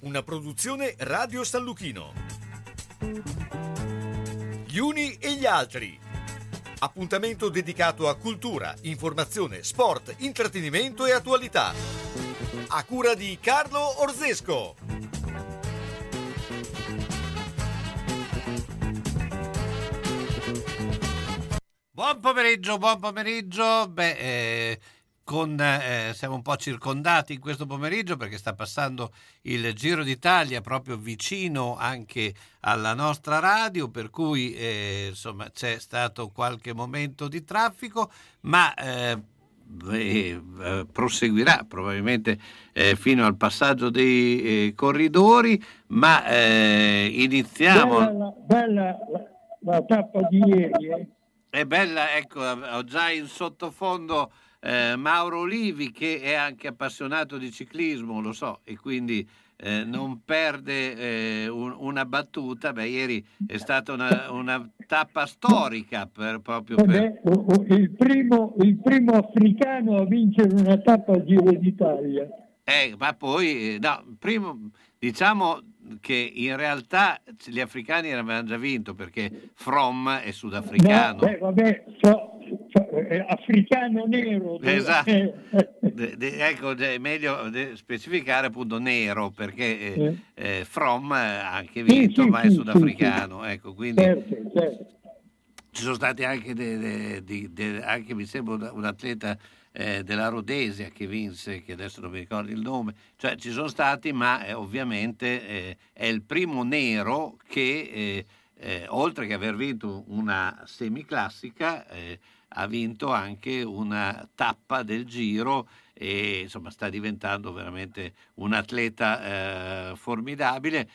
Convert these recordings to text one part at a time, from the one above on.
una produzione Radio San Lucchino. Gli uni e gli altri. Appuntamento dedicato a cultura, informazione, sport, intrattenimento e attualità. A cura di Carlo Orzesco. Buon pomeriggio, buon pomeriggio. Beh, eh, con, eh, siamo un po' circondati in questo pomeriggio perché sta passando il Giro d'Italia proprio vicino anche alla nostra radio, per cui eh, insomma c'è stato qualche momento di traffico, ma eh, eh proseguirà probabilmente eh, fino al passaggio dei eh, corridori, ma iniziamo. Bella, bella la, la tappa di ieri. È bella, ecco, ho già in sottofondo eh, Mauro Olivi che è anche appassionato di ciclismo, lo so, e quindi eh, non perde eh, un, una battuta. Beh, ieri è stata una, una tappa storica per, proprio eh per... Beh, il, primo, il primo africano a vincere una tappa al Giro d'Italia. Eh, ma poi, no, primo, diciamo che in realtà gli africani avevano già vinto perché From è sudafricano. No, beh, vabbè, so, africano nero. Esatto. de, de, ecco, è meglio specificare appunto nero perché eh, eh, From ha anche vinto, sì, sì, ma è sudafricano. Sì, ecco, quindi certo, certo. ci sono stati anche, de, anche mi sembra, un atleta eh, della Rhodesia che vinse, che adesso non mi ricordo il nome, cioè ci sono stati, ma eh, ovviamente eh, è il primo nero che, eh, eh, oltre che aver vinto una semiclassica, eh, ha vinto anche una tappa del giro e insomma sta diventando veramente un atleta formidabile,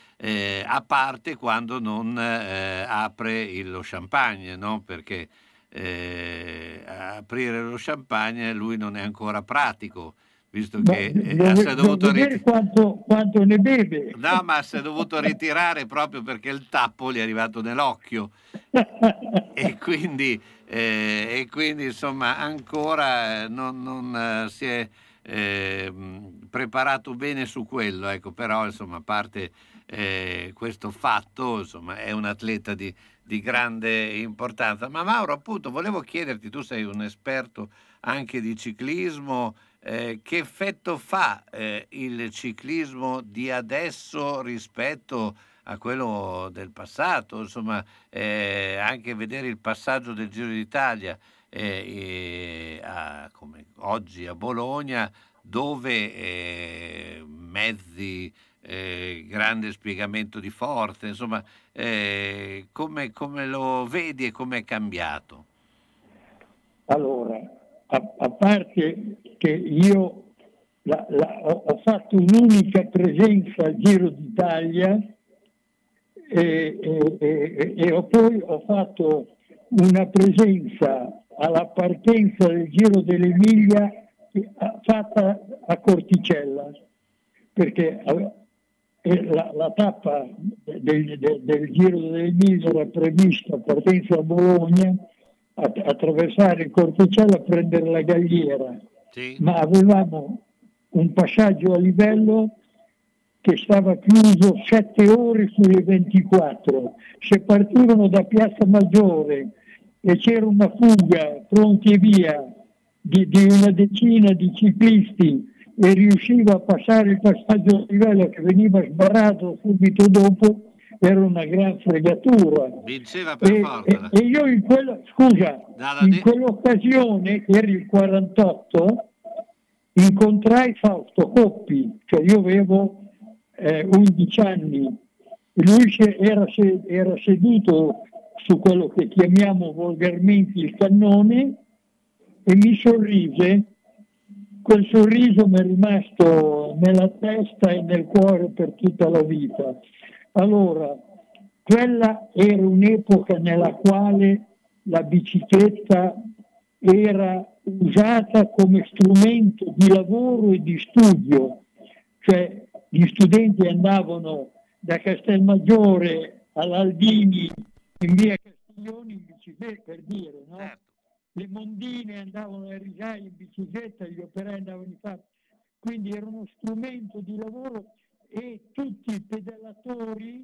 a parte quando non apre lo champagne, no? perché eh, aprire lo champagne lui non è ancora pratico visto che Ma, eh, si è dovuto ritirare quanto, quanto, ne beve no ma si è dovuto ritirare proprio perché il tappo gli è arrivato nell'occhio e quindi, eh, e quindi insomma ancora non, non uh, si è eh, preparato bene su quello ecco però insomma a parte eh, questo fatto insomma è un atleta di di grande importanza. Ma Mauro, appunto, volevo chiederti, tu sei un esperto anche di ciclismo, eh, che effetto fa eh, il ciclismo di adesso rispetto a quello del passato? Insomma, eh, anche vedere il passaggio del Giro d'Italia eh, a, come oggi a Bologna, dove eh, mezzi eh, grande spiegamento di forze, insomma, eh, come, come, lo vedi e come è cambiato? Allora, a, a parte che io la, la, ho, ho, fatto un'unica presenza al Giro d'Italia e, e, e, e poi ho fatto una presenza alla partenza del Giro dell'Emilia fatta a Corticella perché la, la, tappa del, del, del Giro dell'Emilia era prevista partenza a Bologna, a, attraversare il Corticella, prendere la Galliera, sì. ma avevamo un passaggio a livello che stava chiuso 7 ore sulle 24. Se partivano da Piazza Maggiore e c'era una fuga pronti e via di, di una decina di ciclisti e riusciva a passare il passaggio a livello che veniva sbarrato subito dopo era una gran fregatura. Vinceva per e, forza. E, e io in quella, scusa, in di... quell'occasione, che era il 48, incontrai Fausto Coppi, cioè io avevo eh, 11 anni, lui era, era seduto su quello che chiamiamo volgarmente il cannone e mi sorrise quel sorriso mi è rimasto nella testa e nel cuore per tutta la vita. Allora, quella era un'epoca nella quale la bicicletta era usata come strumento di lavoro e di studio, cioè gli studenti andavano da Castelmaggiore all'Aldini in via Castiglioni in bicicletta per dire, no? Certo le mondine andavano a risaie in bicicletta, gli operai andavano in fatto, quindi era uno strumento di lavoro e tutti i pedalatori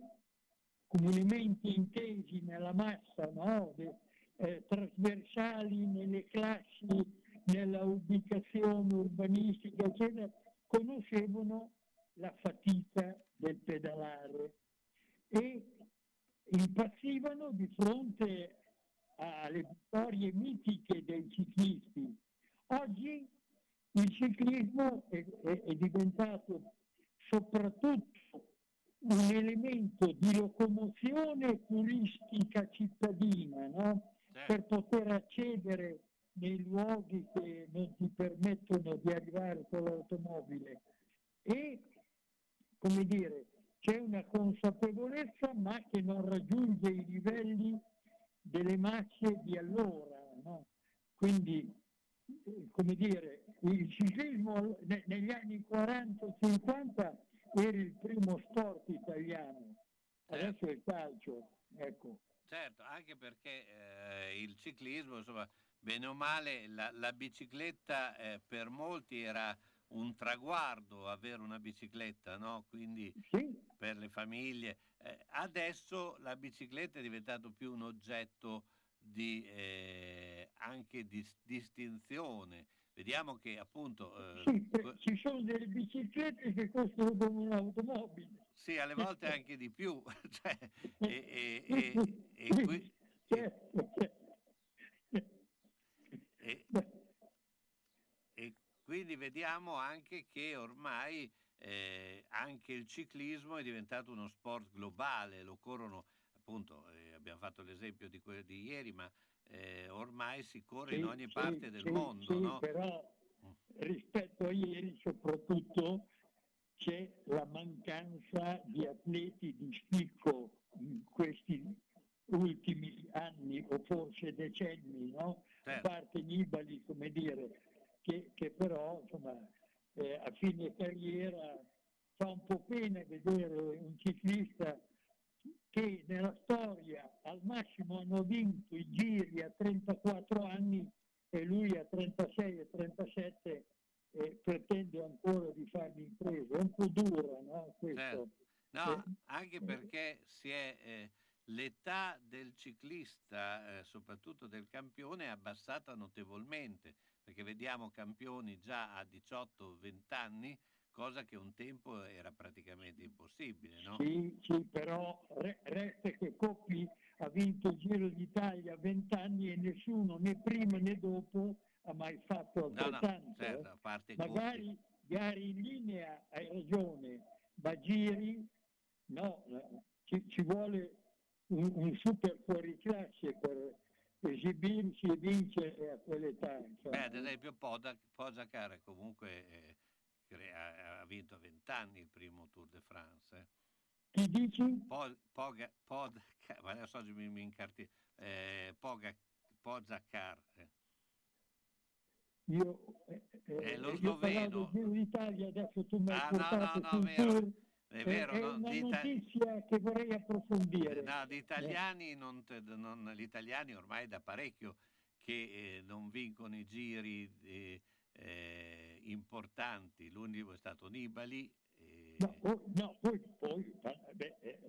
comunemente intesi nella massa, no? De, eh, trasversali nelle classi, nella ubicazione urbanistica, eccetera, conoscevano la fatica del pedalare e impazzivano di fronte alle vittorie mitiche dei ciclisti. Oggi il ciclismo è, è, è diventato soprattutto un elemento di locomozione turistica cittadina, no? certo. per poter accedere nei luoghi che non ti permettono di arrivare con l'automobile. E, come dire, c'è una consapevolezza ma che non raggiunge i livelli delle masse di allora. No? Quindi, eh, come dire, il ciclismo negli anni 40-50 era il primo sport italiano, adesso è il calcio. Ecco. Certo, anche perché eh, il ciclismo, insomma, bene o male, la, la bicicletta eh, per molti era un traguardo avere una bicicletta, no? Quindi sì. per le famiglie. Eh, adesso la bicicletta è diventato più un oggetto di, eh, anche di distinzione. Vediamo che appunto... Eh, sì, ci sono delle biciclette che costano come un'automobile. Sì, alle volte anche di più. cioè, e, e, e, qui, certo, certo. Quindi vediamo anche che ormai eh, anche il ciclismo è diventato uno sport globale, lo corrono appunto, eh, abbiamo fatto l'esempio di quello di ieri, ma eh, ormai si corre sì, in ogni sì, parte del sì, mondo. no? Però mm. rispetto a ieri soprattutto c'è la mancanza di atleti di spicco in questi ultimi anni o forse decenni, no? certo. a parte Nibali, come dire, che, che però insomma, eh, a fine carriera fa un po' pena vedere un ciclista che nella storia al massimo hanno vinto i giri a 34 anni e lui a 36 e 37 eh, pretende ancora di fare l'impresa. È un po' dura, no? Certo. No, eh, anche perché si è, eh, l'età del ciclista, eh, soprattutto del campione, è abbassata notevolmente perché vediamo campioni già a 18-20 anni, cosa che un tempo era praticamente impossibile. No? Sì, sì, però resta che Coppi ha vinto il Giro d'Italia a 20 anni e nessuno né prima né dopo ha mai fatto altrettanto. No, no, certo, a parte Magari gare in linea hai ragione, ma giri no, ci, ci vuole un, un super fuoriclasse per, esibirsi e vincere a quell'età. Beh, ad esempio Pogacar comunque eh, ha, vinto a 20 anni il primo Tour de France. Eh. Chi dici? Poga, Poga, adesso oggi mi, mi incarti, eh, Poga, Pogacar. Eh. Io, eh, eh, lo sloveno. Io adesso tu mi hai ah, no, no, no, vero. È vero, è no? una notizia che vorrei approfondire. No, gli italiani, non, non, gli italiani ormai da parecchio che eh, non vincono i giri eh, eh, importanti. L'unico è stato Nibali. No, oh, no, poi, poi beh, eh,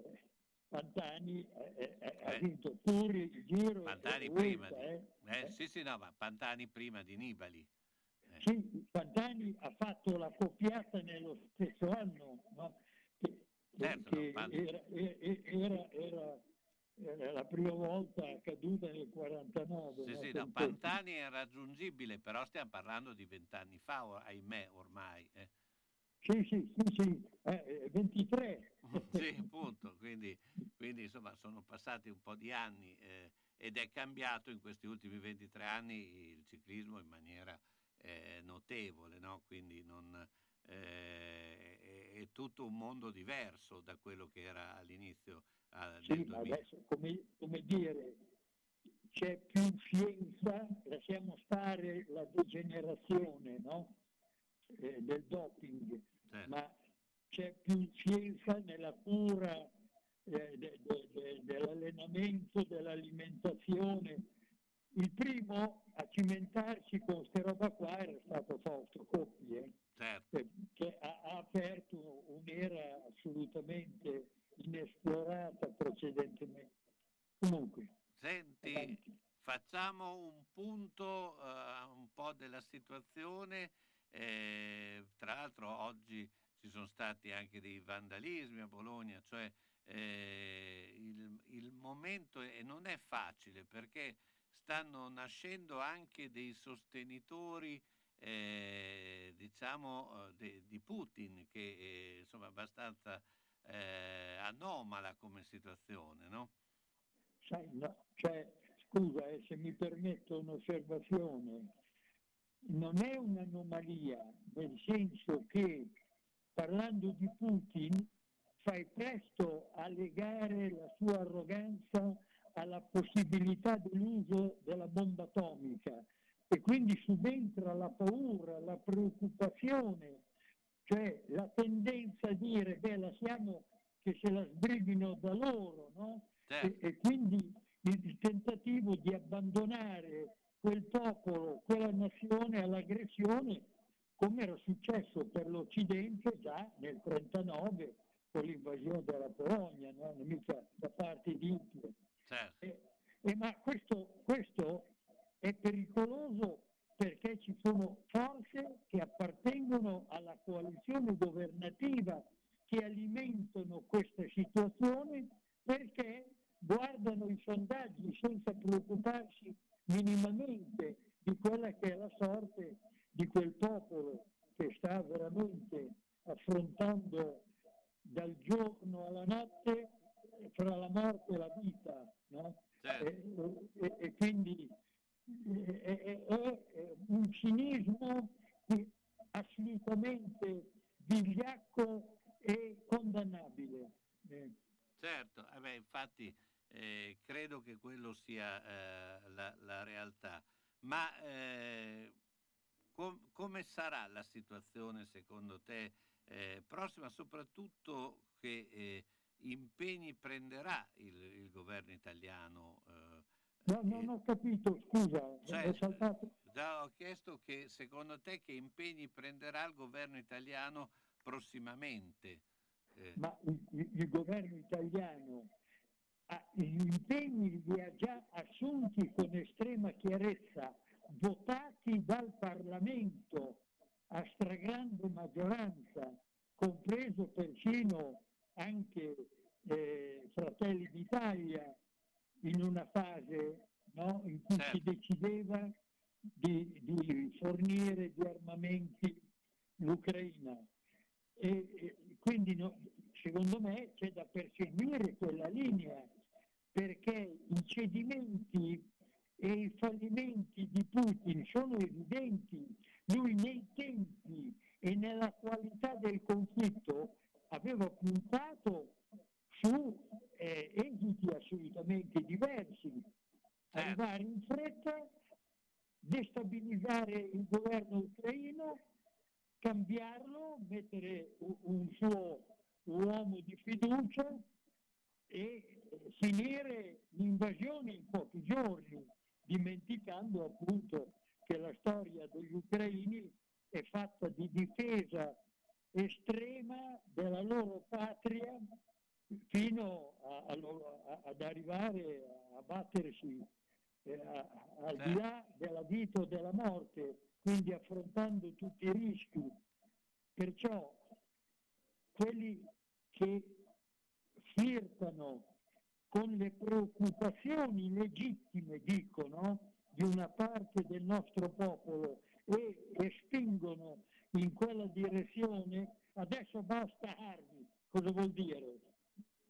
Pantani eh, eh, ha vinto pure il giro. Pantani prima. Di, sì, sì, no, ma Pantani prima di Nibali. Sì, Pantani ha fatto la coppiata nello stesso anno, no? Certo, era, era, era, era, la prima volta accaduta nel 49. Sì, no? sì, no, Pantani è raggiungibile, però stiamo parlando di vent'anni fa, ahimè, ormai. Eh. Sì, sì, sì, sì. Eh, 23. sì, appunto, quindi, quindi, insomma sono passati un po' di anni eh, ed è cambiato in questi ultimi 23 anni il ciclismo in maniera eh, notevole, no? quindi non, eh, è, tutto un mondo diverso da quello che era all'inizio eh, sì, ma adesso come, come, dire c'è più scienza lasciamo stare la degenerazione no? eh, del doping certo. ma c'è più scienza nella cura eh, de, de, de, dell'allenamento dell'alimentazione il primo a cimentarsi con questa roba qua era stato Fausto Coppi, eh? certo. che ha, ha aperto un'era assolutamente inesplorata precedentemente. Comunque. Senti, avanti. facciamo un punto uh, un po' della situazione. Eh, tra l'altro oggi ci sono stati anche dei vandalismi a Bologna, cioè eh, il, il, momento è, non è facile perché stanno nascendo anche dei sostenitori eh, diciamo eh, de, di Putin che è insomma abbastanza eh, anomala come situazione, no? Sai, no, cioè, scusa eh, se mi permetto un'osservazione, non è un'anomalia, nel senso che parlando di Putin fai presto a legare la sua arroganza alla possibilità dell'uso della bomba atomica e quindi subentra la paura, la preoccupazione, cioè la tendenza a dire beh lasciamo che se la sbrigino da loro, no? E, e, quindi il tentativo di abbandonare quel popolo, quella nazione all'aggressione, come era successo per l'Occidente già nel 1939 con l'invasione della Polonia, no? mica da parte di Hitler. Certo. E, e ma questo, questo è pericoloso perché ci sono forze che appartengono alla coalizione governativa che alimentano questa situazione perché guardano i sondaggi senza preoccuparsi minimamente di quella che è la sorte di quel popolo che sta veramente affrontando dal giorno alla notte fra la morte e la vita, no? certo. e, e, e, quindi è, un cinismo assolutamente vigliacco e condannabile. Eh. Certo, eh beh, infatti eh, credo che quello sia eh, la, la, realtà, ma eh, com- come sarà la situazione secondo te eh, prossima, soprattutto che impegni prenderà il, il governo italiano? Eh, no, non ho capito, scusa, cioè, ho saltato. Già ho chiesto che secondo te che impegni prenderà il governo italiano prossimamente? Eh. Ma il, il, governo italiano ha, gli impegni li ha già assunti con estrema chiarezza, votati dal Parlamento a stragrande maggioranza, compreso persino anche eh, Fratelli d'Italia in una fase no, in cui si certo. decideva di, di, fornire di armamenti l'Ucraina. E, e quindi no, secondo me c'è da perseguire quella linea perché i cedimenti e i fallimenti di Putin sono evidenti. Lui nei tempi e nella qualità del conflitto aveva puntato su eh, esiti assolutamente diversi. Certo. Arrivare in fretta, destabilizzare il governo ucraino, cambiarlo, mettere un suo uomo di fiducia e finire l'invasione in pochi giorni, dimenticando appunto che la storia degli ucraini è fatta di difesa estrema della loro patria fino a, a, ad arrivare a battersi eh, al di là della vita o della morte, quindi affrontando tutti i rischi. Perciò quelli che flirtano con le preoccupazioni legittime, dicono, di una parte del nostro popolo e, e spingono in quella direzione, adesso basta armi. Cosa vuol dire?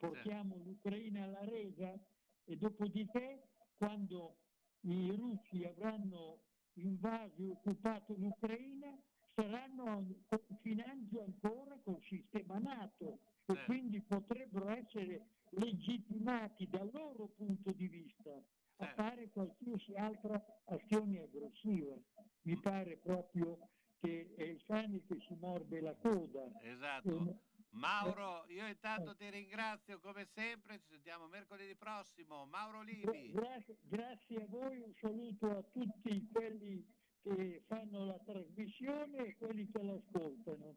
Portiamo l'Ucraina alla resa e dopodiché quando i russi avranno invaso e occupato l'Ucraina saranno confinanti ancora col sistema NATO e quindi potrebbero essere legittimati dal loro punto di vista a fare qualsiasi altra azione aggressiva. Mi pare proprio che è il cane che si morde la coda. Esatto. Mauro, io intanto ti ringrazio come sempre, ci sentiamo mercoledì prossimo. Mauro Livi. Grazie, grazie a voi, un saluto a tutti quelli che fanno la trasmissione e quelli che l'ascoltano.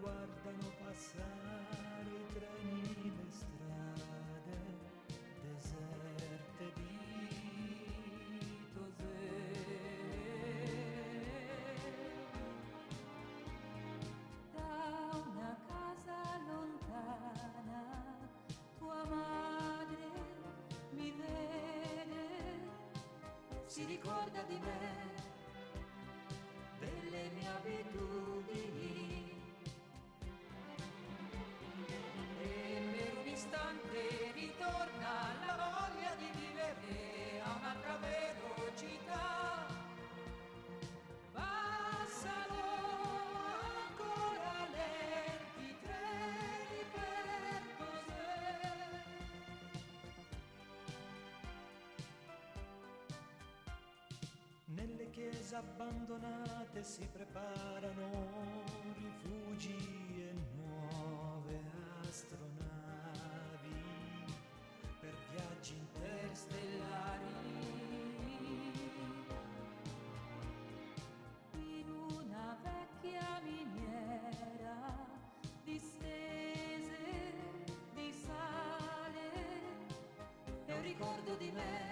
Guardano passare i treni, le strade deserte di Tosè. Da una casa lontana tua madre mi vede, si ricorda di me, Chiese abbandonate si preparano rifugi e nuove astronavi per viaggi interstellari. in una vecchia miniera distese di sale e un ricordo di me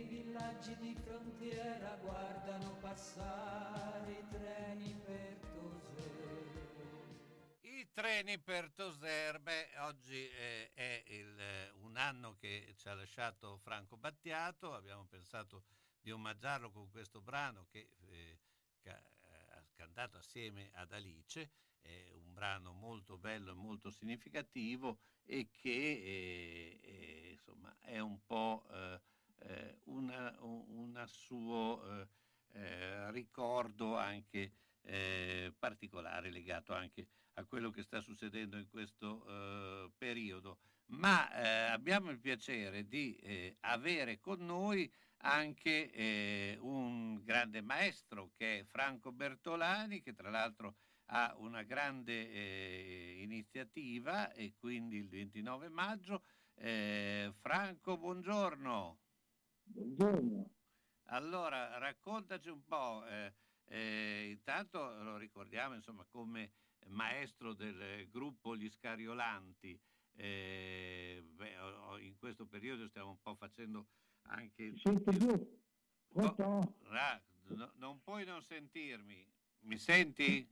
Nei villaggi di frontiera guardano passare i treni per Tosè. I treni per Toser, beh, oggi eh, è il, eh, un anno che ci ha lasciato Franco Battiato, abbiamo pensato di omaggiarlo con questo brano che eh, eh, cantato assieme ad Alice, è un brano molto bello e molto significativo e che eh, eh, insomma è un po' eh, eh una suo eh, eh, ricordo anche particolare legato anche a quello che sta succedendo in questo periodo. Ma abbiamo il piacere di avere con noi anche eh, un grande maestro che è Franco Bertolani, che tra l'altro ha una grande eh, iniziativa e quindi il 29 maggio. Eh, Franco, buongiorno. Buongiorno. Allora, raccontaci un po', eh, eh, intanto lo ricordiamo insomma come maestro del gruppo Gli Scariolanti, eh, beh, in questo periodo stiamo un po' facendo anche... Senti giù. Pronto? Oh, no, non puoi non sentirmi. Mi senti?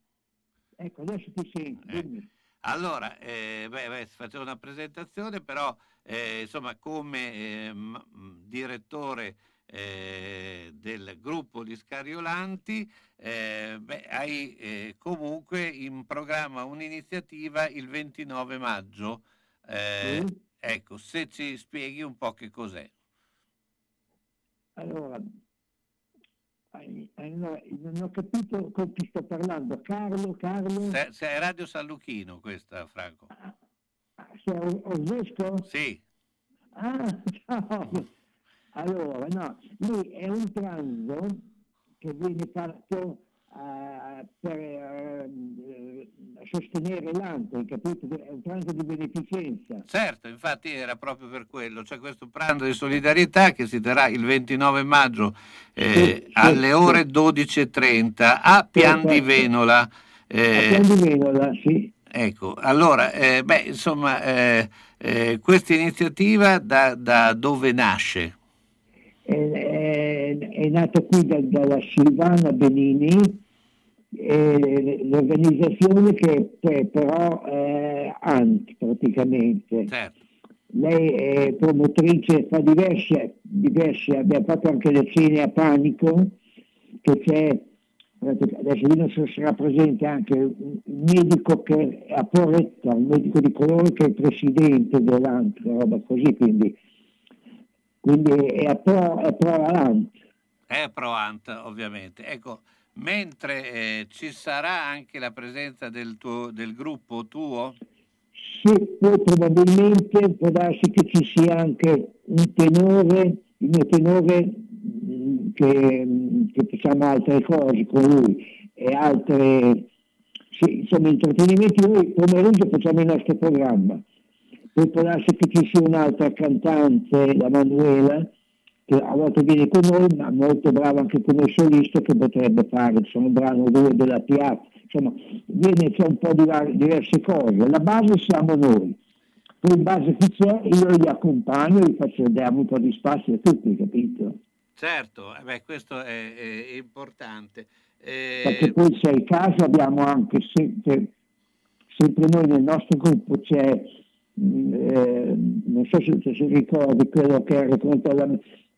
Ecco, adesso ti sento. Allora, eh, beh, beh, facevo una presentazione, però eh, insomma come eh, m- direttore del gruppo Gli Scariolanti, eh, beh, hai eh, comunque in programma un'iniziativa il 29 maggio. Sì. Ecco, se ci spieghi un po' che cos'è. Allora, non ho capito con chi sto parlando. Carlo, Carlo? Se, se è Radio San Lucchino questa, Franco. Ah, sei Osesco? Sì. Ah, ciao. Allora, no, lui è un pranzo che viene fatto uh, per uh, sostenere l'ANTE, capito? È un pranzo di beneficenza. Certo, infatti era proprio per quello, c'è questo pranzo di solidarietà che si terrà il 29 maggio eh, sì, alle sì, ore sì. 12.30 a Pian di Venola. Eh, a Pian di Venola, sì. Ecco, allora, eh, beh, insomma, eh, eh, questa iniziativa da, da, dove nasce? È, è, è nata qui da, dalla Silvana Benini, eh, l'organizzazione che, però è ANT praticamente. Certo. Lei è promotrice, fa diverse, diverse, abbiamo fatto anche le cene a panico, che c'è, adesso lì non so se sarà presente anche un medico che è a Porretta, un medico di colore che è il presidente dell'ANT, roba così, quindi, quindi è, pro, è pro ANT. È pro ANT, ovviamente. Ecco, mentre eh, ci sarà anche la presenza del, tuo, del gruppo tuo? Sì, probabilmente può darsi che ci sia anche un tenore, mio tenore mm, che, mm, che facciamo altre cose con lui e altre, sì, insomma, intrattenimenti. Noi pomeriggio facciamo il nostro programma, poi può darsi che ci sia un'altra cantante, la Manuela, che a volte viene con noi, ma molto bravo anche come solista che potrebbe fare, insomma, un brano o due della piazza, insomma, viene c'è un po' di var- diverse cose. La base siamo noi, poi in base chi c'è io li accompagno e gli faccio dare un po' di spazio a tutti, capito? Certo, eh beh, questo è, è importante. Eh... Perché poi se è il caso abbiamo anche sempre, sempre noi nel nostro gruppo c'è mm, eh, non so se, se ricordi quello che racconta la,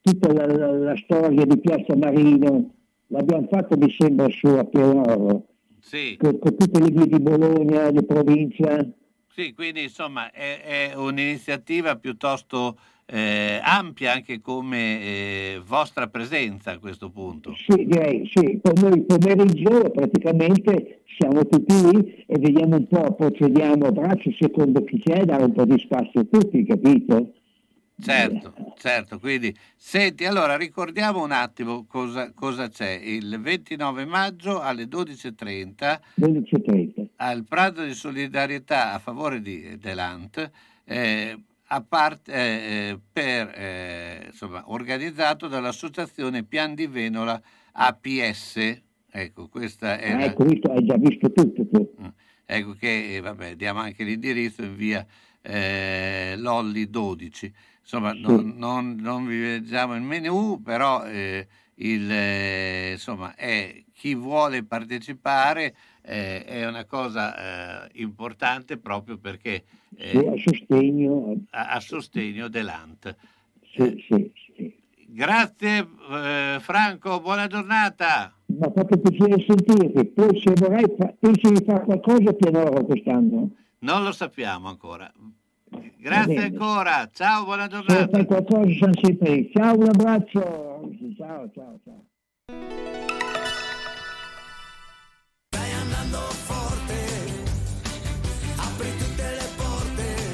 tutta la, la, la, storia di Piazza Marino, l'abbiamo fatto mi sembra su a Pianoro, sì. con, con, tutte le vie di Bologna, di provincia. Sì, quindi insomma è, è un'iniziativa piuttosto eh, ampia anche come eh, vostra presenza a questo punto. Sì, direi, sì. Poi noi pomeriggio praticamente siamo tutti lì e vediamo un po', procediamo a braccio secondo chi c'è, dare un po' di spazio a tutti, capito? Certo, certo, quindi senti, allora ricordiamo un attimo cosa, cosa c'è. Il 29 maggio alle 12.30, 12.30. al Prato di solidarietà a favore di Delant, eh, a parte, eh, per, eh, insomma, organizzato dall'associazione Pian di Venola APS. Ecco, questa è... Ah, ecco, visto, hai già visto tutto. Tu. Mm. Ecco che, eh, vabbè, diamo anche l'indirizzo in via eh, Lolli 12. Insomma, non, non, non vi leggiamo il menu, però eh, il, eh, insomma, è, chi vuole partecipare eh, è una cosa eh, importante proprio perché sì, a sostegno, a, a sostegno dell'ANT. Sì, sì, Grazie Franco, buona giornata. mi ha fatto piacere sentirti. Poi se vorrai pensi di fare qualcosa a Pianoro quest'anno? Non lo sappiamo ancora. Grazie ancora, ciao, buona giornata. Ciao, un abbraccio. Ciao, ciao, ciao.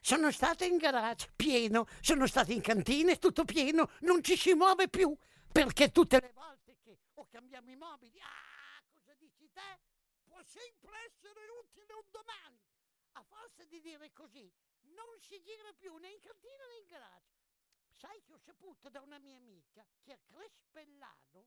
Sono stata in garage, pieno, sono stata in cantina, è tutto pieno, non ci si muove più, perché tutte le volte che o cambiamo i mobili, ah, cosa dici te? Può sempre essere utile un domani. A forza di dire così, non si gira più né in cantina né in garage. Sai che ho saputo da una mia amica che a Crespellano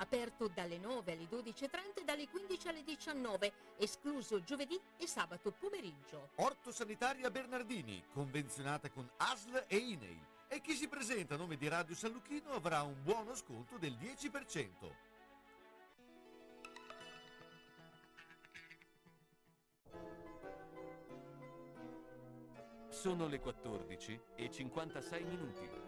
Aperto dalle 9 alle 12.30 e dalle 15 alle 19, escluso giovedì e sabato pomeriggio. Orto Sanitaria Bernardini, convenzionata con ASL e INEI. E chi si presenta a nome di Radio San Lucchino avrà un buono sconto del 10%. Sono le 14 e 56 minuti.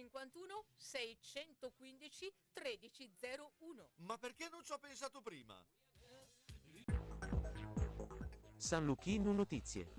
051 615 1301. Ma perché non ci ho pensato prima? San Lucchino Notizie.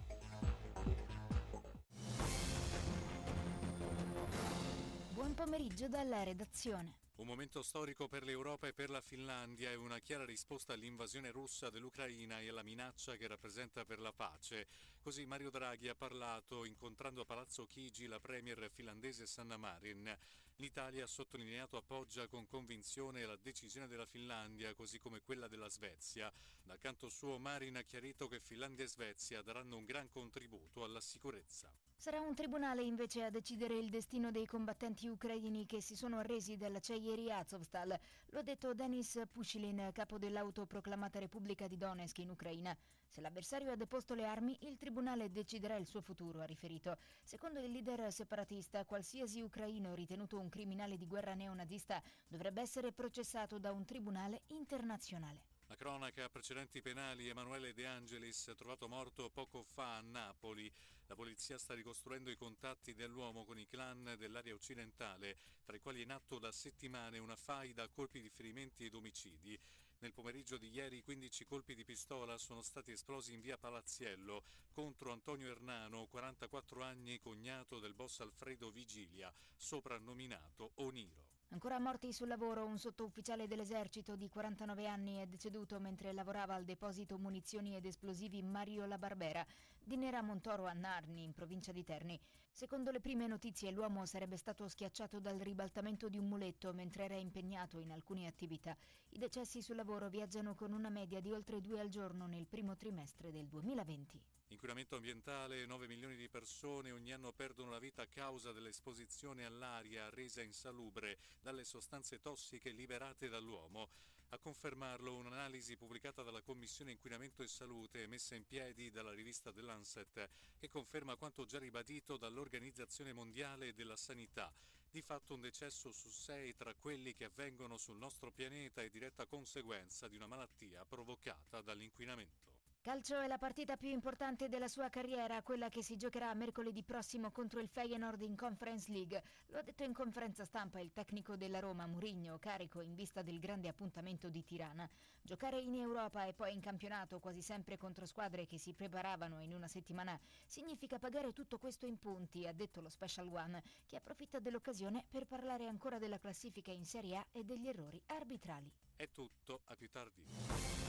Buon pomeriggio dalla redazione. Un momento storico per l'Europa e per la Finlandia è una chiara risposta all'invasione russa dell'Ucraina e alla minaccia che rappresenta per la pace. Così Mario Draghi ha parlato incontrando a Palazzo Chigi la premier finlandese Sanna Marin. L'Italia ha sottolineato appoggia con convinzione la decisione della Finlandia, così come quella della Svezia. Dal canto suo Marin ha chiarito che Finlandia e Svezia daranno un gran contributo alla sicurezza. Sarà un tribunale invece a decidere il destino dei combattenti ucraini che si sono arresi dall'acciaieria Azovstal, lo ha detto Denis Pushilin, capo dell'autoproclamata Repubblica di Donetsk in Ucraina. Se l'avversario ha deposto le armi, il tribunale deciderà il suo futuro, ha riferito. Secondo il leader separatista, qualsiasi ucraino ritenuto un criminale di guerra neonazista dovrebbe essere processato da un tribunale internazionale. La cronaca precedenti penali Emanuele De Angelis trovato morto poco fa a Napoli. La polizia sta ricostruendo i contatti dell'uomo con i clan dell'area occidentale, tra i quali è in atto da settimane una faida a colpi di ferimenti ed omicidi. Nel pomeriggio di ieri 15 colpi di pistola sono stati esplosi in via Palazziello contro Antonio Ernano, 44 anni, cognato del boss Alfredo Vigilia, soprannominato Oniro. Ancora morti sul lavoro, un sottufficiale dell'esercito di 49 anni è deceduto mentre lavorava al deposito munizioni ed esplosivi Mario La Barbera di Nera Montoro a Narni, in provincia di Terni. Secondo le prime notizie, l'uomo sarebbe stato schiacciato dal ribaltamento di un muletto mentre era impegnato in alcune attività. I decessi sul lavoro viaggiano con una media di oltre due al giorno nel primo trimestre del 2020. Inquinamento ambientale, 9 milioni di persone ogni anno perdono la vita a causa dell'esposizione all'aria resa insalubre dalle sostanze tossiche liberate dall'uomo. A confermarlo un'analisi pubblicata dalla Commissione Inquinamento e Salute messa in piedi dalla rivista The Lancet che conferma quanto già ribadito dall'Organizzazione Mondiale della Sanità. Di fatto un decesso su sei tra quelli che avvengono sul nostro pianeta è diretta conseguenza di una malattia provocata dall'inquinamento. Calcio è la partita più importante della sua carriera, quella che si giocherà mercoledì prossimo contro il Feyenoord in Conference League. Lo ha detto in conferenza stampa il tecnico della Roma, Murigno, carico in vista del grande appuntamento di Tirana. Giocare in Europa e poi in campionato, quasi sempre contro squadre che si preparavano in una settimana, significa pagare tutto questo in punti, ha detto lo Special One, che approfitta dell'occasione per parlare ancora della classifica in Serie A e degli errori arbitrali. È tutto, a più tardi.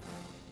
Thank you.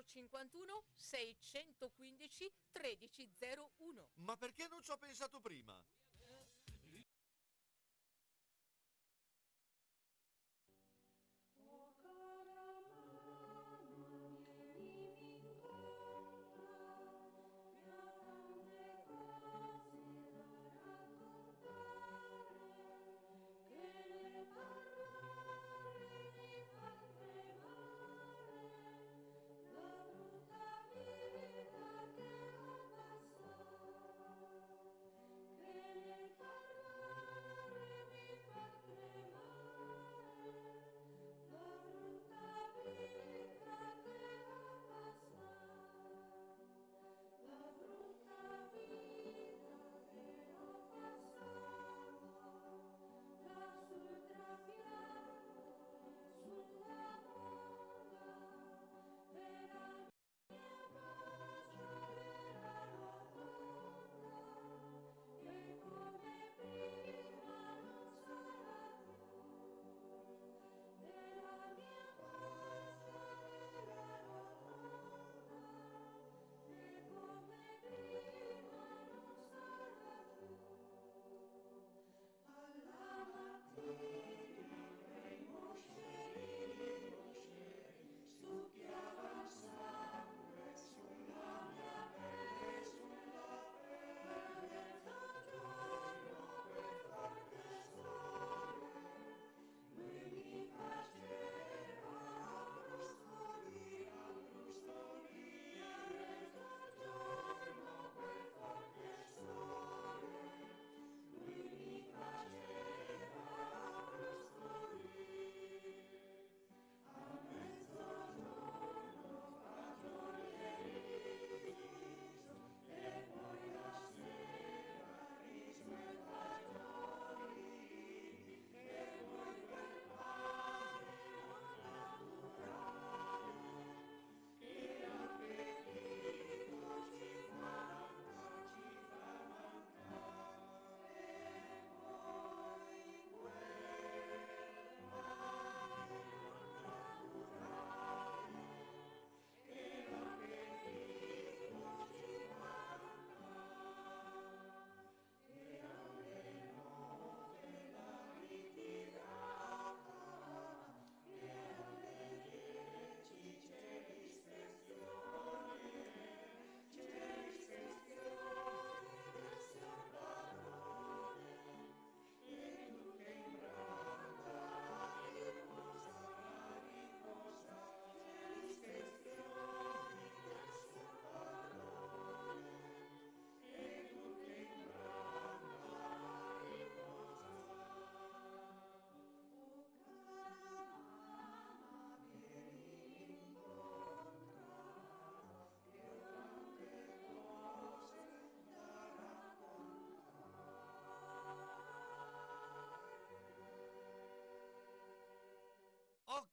051 615 1301. Ma perché non ci ho pensato prima?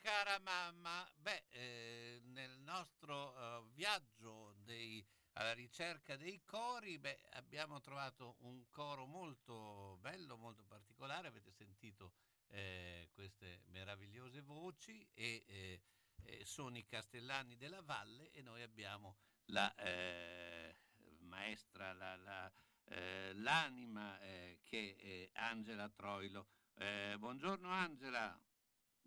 Cara mamma, beh, eh, nel nostro eh, viaggio dei- alla ricerca dei cori, beh, abbiamo trovato un coro molto bello, molto particolare. Avete sentito eh, queste meravigliose voci e eh, eh, sono i Castellani della Valle e noi abbiamo la eh, maestra, la- la, l'anima che è Angela Troilo. Buongiorno Angela.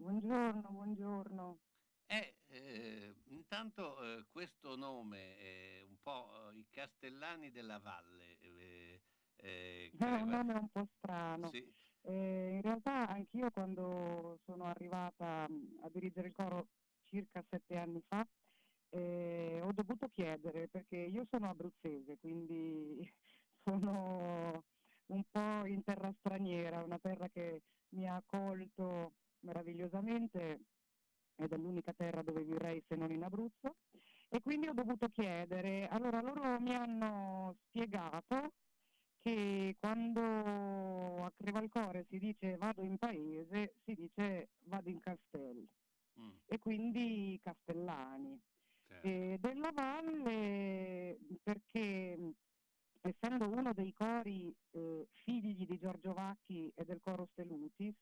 Buongiorno, buongiorno. Eh, eh, intanto eh, questo nome, è un po' eh, i Castellani della Valle, eh, eh, È un creva- nome un po' strano. Sì. Eh, in realtà anch'io quando sono arrivata mh, a dirigere il coro circa sette anni fa, eh, ho dovuto chiedere perché io sono abruzzese, quindi sono un po' in terra straniera, una terra che mi ha accolto meravigliosamente ed è l'unica terra dove vivrei se non in Abruzzo e quindi ho dovuto chiedere. Allora loro mi hanno spiegato che quando a Crevalcore si dice vado in paese, si dice vado in castello Mm, e quindi castellani. certo. E della valle perché essendo uno dei cori eh, figli di Giorgio Vacchi e del coro Stelutis,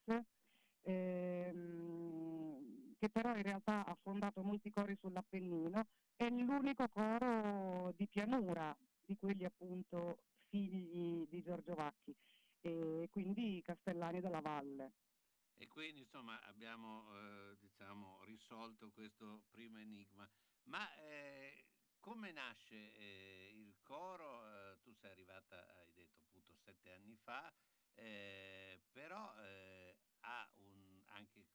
ehm, che però in realtà ha fondato molti cori sull'Appennino, è l'unico coro di pianura di quelli appunto figli di Giorgio Vacchi e quindi Castellani della Valle. E quindi insomma abbiamo eh, diciamo, risolto questo primo enigma. Ma eh, come nasce eh, il coro? Eh, tu sei arrivata, hai detto appunto sette anni fa, eh, però eh, ha un- anche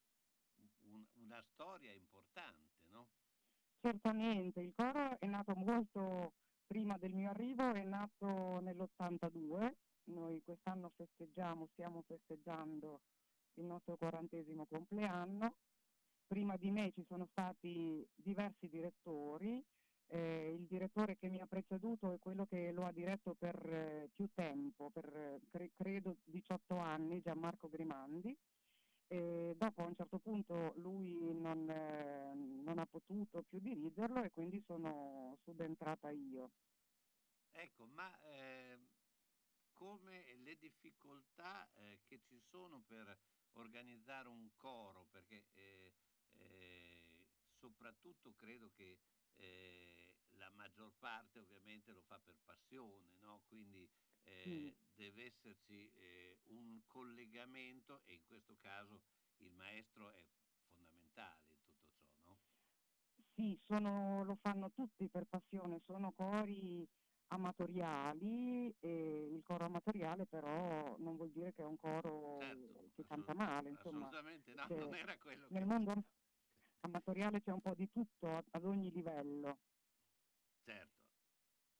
un- una storia importante, no? Certamente, il coro è nato molto prima del mio arrivo, è nato nell'82, noi quest'anno festeggiamo, stiamo festeggiando il nostro quarantesimo compleanno. Prima di me ci sono stati diversi direttori, eh, il direttore che mi ha preceduto è quello che lo ha diretto per eh, più tempo, per eh, cre- credo 18 anni, Gianmarco Grimandi. E dopo a un certo punto lui non, eh, non ha potuto più dirigerlo e quindi sono subentrata io. Ecco, ma eh, come le difficoltà eh, che ci sono per organizzare un coro, perché eh, eh, soprattutto credo che eh, la maggior parte ovviamente lo fa per passione, no? quindi eh, deve esserci eh, un collegamento e in questo caso il maestro è fondamentale in tutto ciò, no? Sì, sono- lo fanno tutti per passione, sono cori amatoriali e il coro amatoriale però non vuol dire che è un coro che canta male, insomma. Assolutamente no, Cioè, non era quello Nel che... mondo am- amatoriale c'è un po' di tutto ad ogni livello. Certo.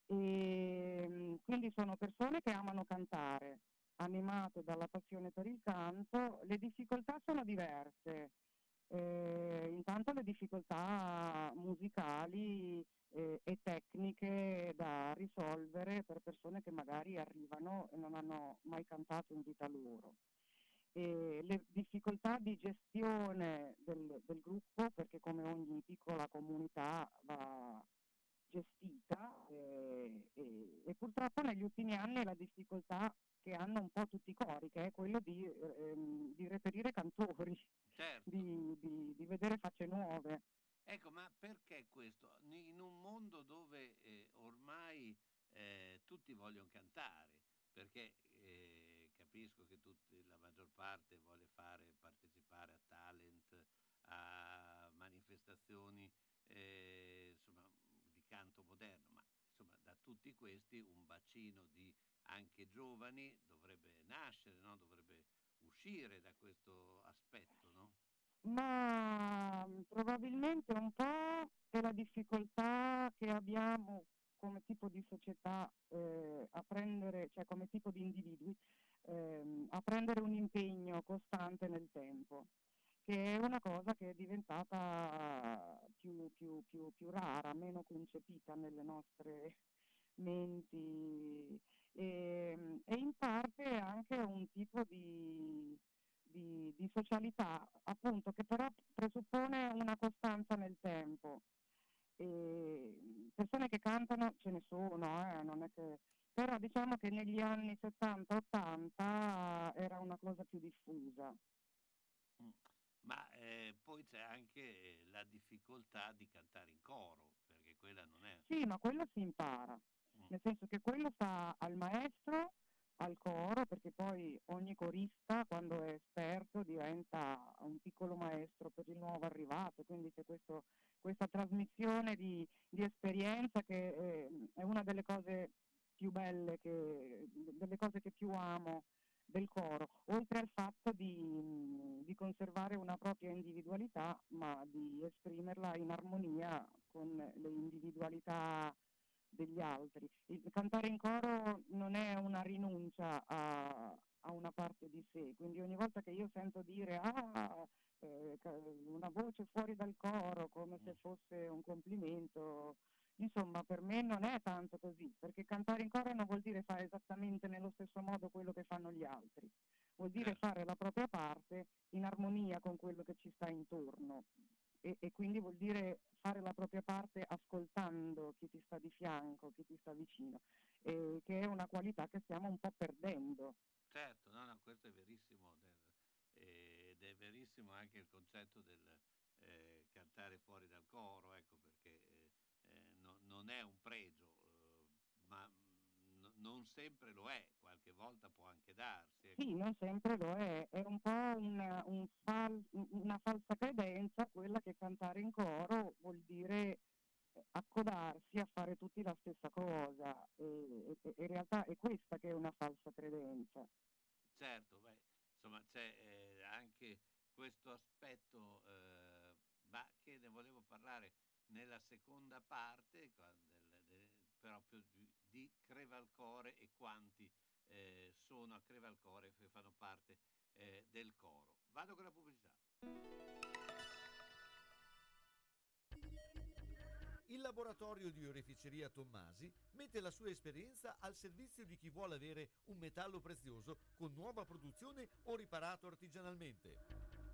E mm, quindi sono persone che amano cantare, animate dalla passione per il canto. Le difficoltà sono diverse. Eh, intanto le difficoltà musicali eh, e tecniche da risolvere per persone che magari arrivano e non hanno mai cantato in vita loro. E le difficoltà di gestione del, del gruppo, perché come ogni piccola comunità va gestita eh, e, e purtroppo negli ultimi anni la difficoltà che hanno un po' tutti i cori, che è quello di, ehm, di reperire cantori, Certo. di, di- di vedere facce nuove. Ecco, ma perché questo? In un mondo dove eh, ormai eh, tutti vogliono cantare, perché eh, capisco che tutti, la maggior parte vuole fare, partecipare a talent, a manifestazioni eh, insomma, canto moderno, ma insomma da tutti questi un bacino di anche giovani dovrebbe nascere, no? dovrebbe uscire da questo aspetto, no? Ma mm, probabilmente un po' è la difficoltà che abbiamo come tipo di società eh, a prendere, cioè come tipo di individui, ehm, a prendere un impegno costante nel tempo, che è una cosa che è diventata più, più- più- più rara, meno concepita nelle nostre menti e, e in parte anche un tipo di, di, di socialità, appunto, che però presuppone una costanza nel tempo. E persone che cantano ce ne sono, eh, che... però diciamo che negli anni 70-80 era una cosa più diffusa. Ma eh, poi c'è anche la difficoltà di cantare in coro, perché quella non è... Sì, ma quello si impara, nel senso che quello sta al maestro, al coro, perché poi ogni corista quando è esperto diventa un piccolo maestro per il nuovo arrivato, quindi c'è questo, questa trasmissione di, di esperienza che eh, è una delle cose più belle, che, delle cose che più amo del coro, oltre al fatto di, di, conservare una propria individualità, ma di esprimerla in armonia con le individualità degli altri. Il cantare in coro non è una rinuncia a, a una parte di sé, quindi ogni volta che io sento dire ah, eh, una voce fuori dal coro come se fosse un complimento, Insomma, per me non è tanto così, perché cantare in coro non vuol dire fare esattamente nello stesso modo quello che fanno gli altri, vuol dire fare la propria parte in armonia con quello che ci sta intorno. E, e quindi vuol dire fare la propria parte ascoltando chi ti sta di fianco, chi ti sta vicino, eh, che è una qualità che stiamo un po' perdendo. Certo, no, no, questo è verissimo ed è verissimo anche il concetto del eh, cantare fuori dal coro, ecco perché eh, non è un pregio, eh, ma n- non sempre lo è, qualche volta può anche darsi. ecco. Sì, non sempre lo è, è un po' una, un fal- una falsa credenza quella che cantare in coro vuol dire eh, accodarsi a fare tutti la stessa cosa e, e- e in realtà è questa che è una falsa credenza. Certo, beh, insomma c'è eh, anche questo aspetto, eh, ma che ne volevo parlare nella seconda parte, del- de- proprio di, di Crevalcore e quanti eh, sono a Crevalcore e fanno parte eh, del coro. Vado con la pubblicità. Il laboratorio di oreficeria Tommasi mette la sua esperienza al servizio di chi vuole avere un metallo prezioso con nuova produzione o riparato artigianalmente.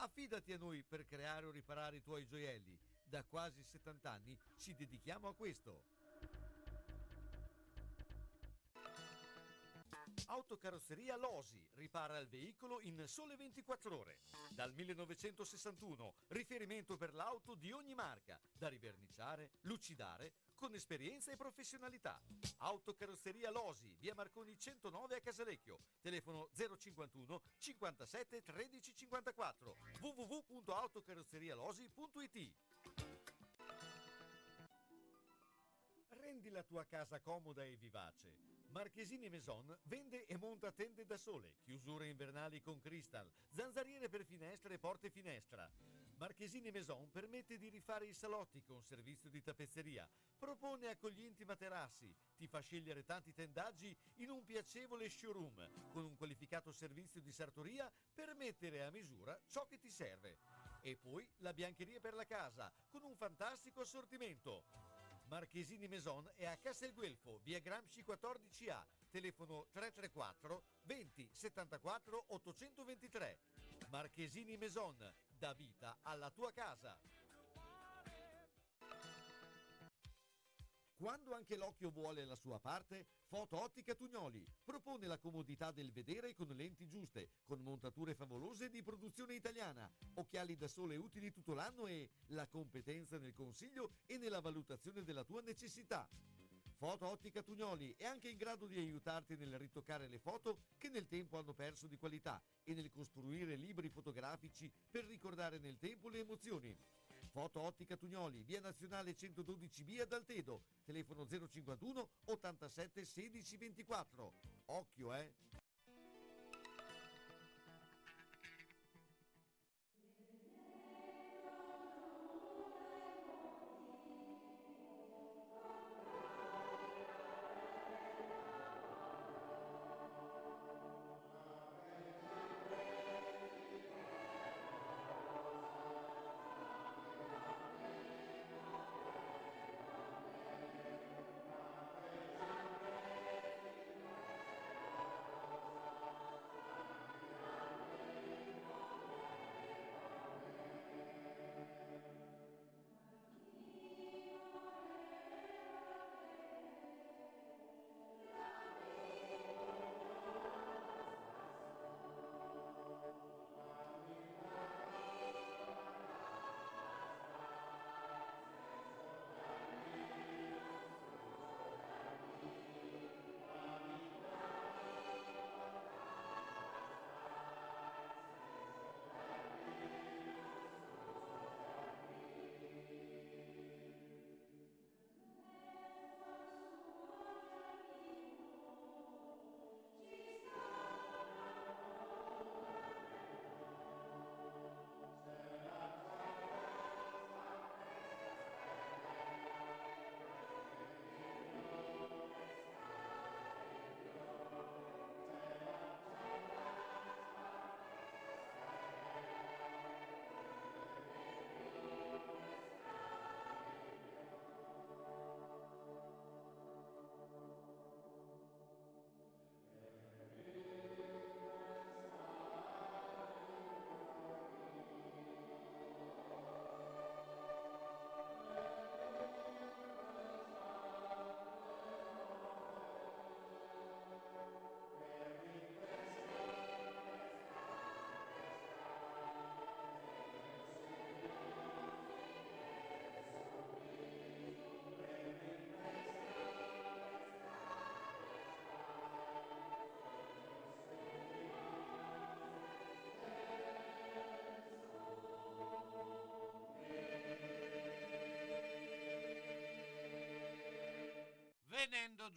Affidati a noi per creare o riparare i tuoi gioielli. Da quasi 70 anni ci dedichiamo a questo. Autocarrozzeria Losi ripara il veicolo in sole 24 ore. Dal 1961, riferimento per l'auto di ogni marca, da riverniciare, lucidare, con esperienza e professionalità. Autocarrozzeria Losi, via Marconi 109 a Casalecchio, telefono 051 57 13 54 www.autocarrozzerialosi.it Rendi la tua casa comoda e vivace. Marchesini Maison vende e monta tende da sole, chiusure invernali con cristal, zanzariere per finestre e porte finestra. Marchesini Maison permette di rifare i salotti con servizio di tappezzeria, propone accoglienti materassi, ti fa scegliere tanti tendaggi in un piacevole showroom con un qualificato servizio di sartoria per mettere a misura ciò che ti serve. E poi la biancheria per la casa con un fantastico assortimento. Marchesini Maison è a Castelguelfo, via Gramsci 14A, telefono 334 20 74 823. Marchesini Maison, dà vita alla tua casa. Quando anche l'occhio vuole la sua parte, Foto Ottica Tugnoli propone la comodità del vedere con lenti giuste, con montature favolose di produzione italiana, occhiali da sole utili tutto l'anno e la competenza nel consiglio e nella valutazione della tua necessità. Foto Ottica Tugnoli è anche in grado di aiutarti nel ritoccare le foto che nel tempo hanno perso di qualità e nel costruire libri fotografici per ricordare nel tempo le emozioni. Foto Ottica Tugnoli, via nazionale 112B ad Altedo, telefono 051 87 16 24. Occhio, eh!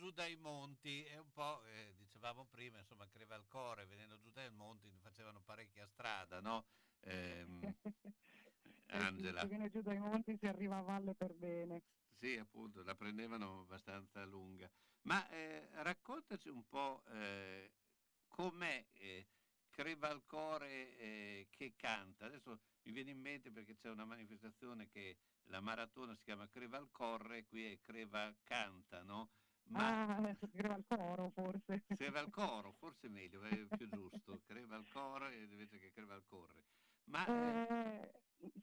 Giù dai monti, è un po', eh, dicevamo prima, insomma, Crevalcore, venendo giù dai monti facevano parecchia strada, no? Ehm, Angela. Si viene giù dai monti si arriva a valle per bene. Sì, appunto, la prendevano abbastanza lunga. Ma eh, raccontaci un po' eh, com'è eh, Crevalcore eh, che canta. Adesso mi viene in mente perché c'è una manifestazione che la maratona si chiama Crevalcorre, qui è Creva canta, no? Ma... Ah, Creva al coro forse. Creva al coro, forse meglio, è più giusto. Creva al coro invece che creva al corre. Ma, eh,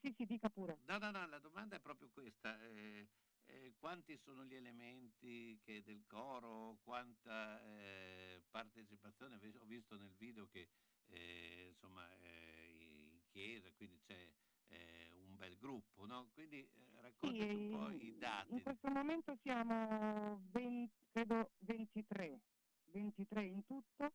sì, sì, dica pure. No, no, no, la domanda è proprio questa. Eh, eh, quanti sono gli elementi che del coro, quanta eh, partecipazione? Ho visto nel video che eh, insomma eh, in chiesa, quindi c'è eh, un bel gruppo, no? Quindi eh, raccontaci Sì, un po' i dati. In questo momento siamo 20, credo 23, 23 in tutto.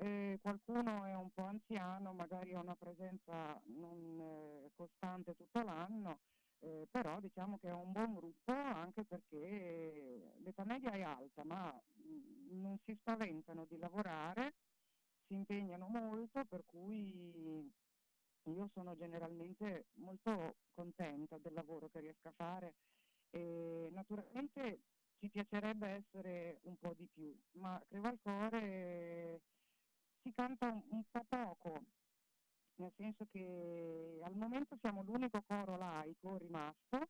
Eh, qualcuno è un po' anziano, magari ha una presenza non eh, costante tutto l'anno, eh, però diciamo che è un buon gruppo anche perché l'età media è alta, ma mh, non si spaventano di lavorare, si impegnano molto, per cui io sono generalmente molto contenta del lavoro che riesco a fare e naturalmente ci piacerebbe essere un po' di più, ma Crevalcore si canta un, un po' poco, nel senso che al momento siamo l'unico coro laico rimasto,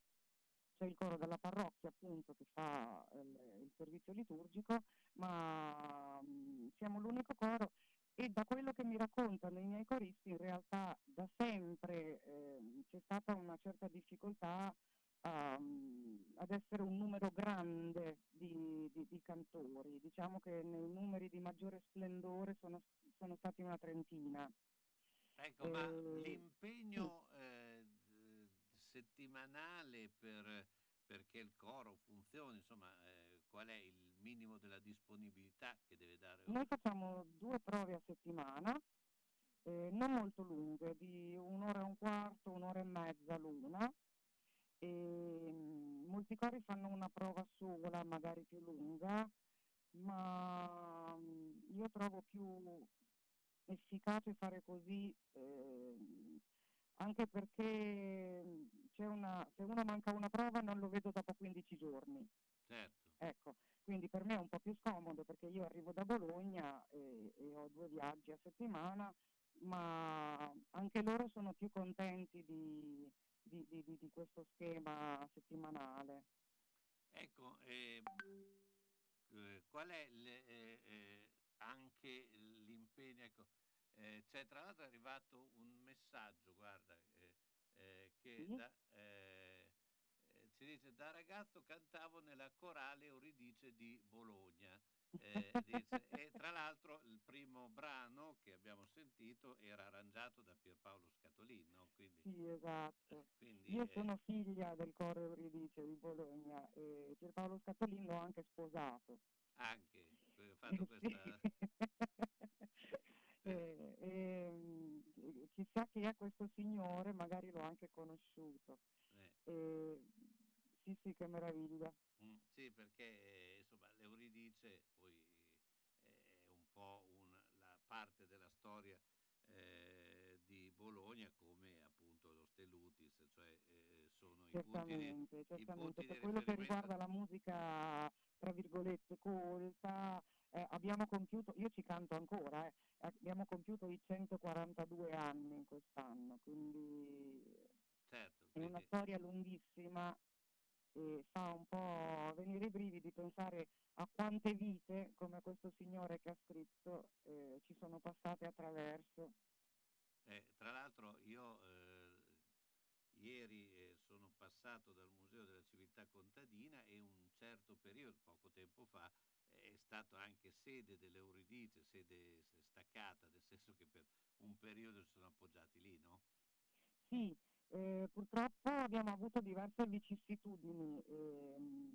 c'è il coro della parrocchia appunto che fa il, il servizio liturgico, ma mh, siamo l'unico coro e da quello che mi raccontano i miei coristi in realtà da sempre eh, c'è stata una certa difficoltà um, ad essere un numero grande di, di, di, cantori. Diciamo che nei numeri di maggiore splendore sono, sono stati una trentina. Ecco, ma l'impegno eh, settimanale per, perché il coro funzioni, insomma, eh, qual è il minimo della disponibilità che deve dare? Noi facciamo due prove a settimana, eh, non molto lunghe, di un'ora e un quarto, un'ora e mezza l'una. E, mh, molti cori fanno una prova sola, magari più lunga, ma mh, io trovo più efficace fare così eh, anche perché c'è una, se uno manca una prova non lo vedo dopo 15 giorni. Certo. Ecco, quindi per me è un po' più scomodo perché io arrivo da Bologna e, e ho due viaggi a settimana, ma anche loro sono più contenti di, di, di, di questo schema settimanale. Ecco, eh, eh, qual è le, eh, eh anche l'impegno? Ecco, eh, c'è tra l'altro è arrivato un messaggio, guarda, eh, eh, che Sì? da, eh, eh, ci dice da ragazzo cantavo nella corale Euridice di Bologna. Eh, dice, e tra l'altro il primo brano che abbiamo sentito era arrangiato da Pierpaolo Scatolin, no? quindi, Sì, esatto. quindi, Io eh, sono figlia del coro Euridice di Bologna e Pierpaolo Scatolin l'ho anche sposato. anche eh, ho fatto questa... Eh, ehm, chissà chi è questo signore, magari l'ho anche conosciuto. eh, Eh, sì, sì, che meraviglia. Mm, sì, perché eh, insomma l'Euridice poi è un po' un- la parte della storia eh, di Bologna come appunto lo Stellutis, cioè eh, sono i punti di, Certamente, i certamente. punti Per quello che riguarda la musica, tra virgolette, colta, eh, abbiamo compiuto, io ci canto ancora, eh, abbiamo compiuto i 142 anni quest'anno, quindi Certo, è una quindi- storia lunghissima e fa un po' venire i brividi pensare a quante vite, come questo signore che ha scritto, eh, ci sono passate attraverso. Eh, tra l'altro io eh, ieri eh, sono passato dal Museo della Civiltà Contadina e un certo periodo, poco tempo fa, è stato anche sede dell'Euridice, sede staccata, nel senso che per un periodo si sono appoggiati lì, no? Sì, eh, purtroppo abbiamo avuto diverse vicissitudini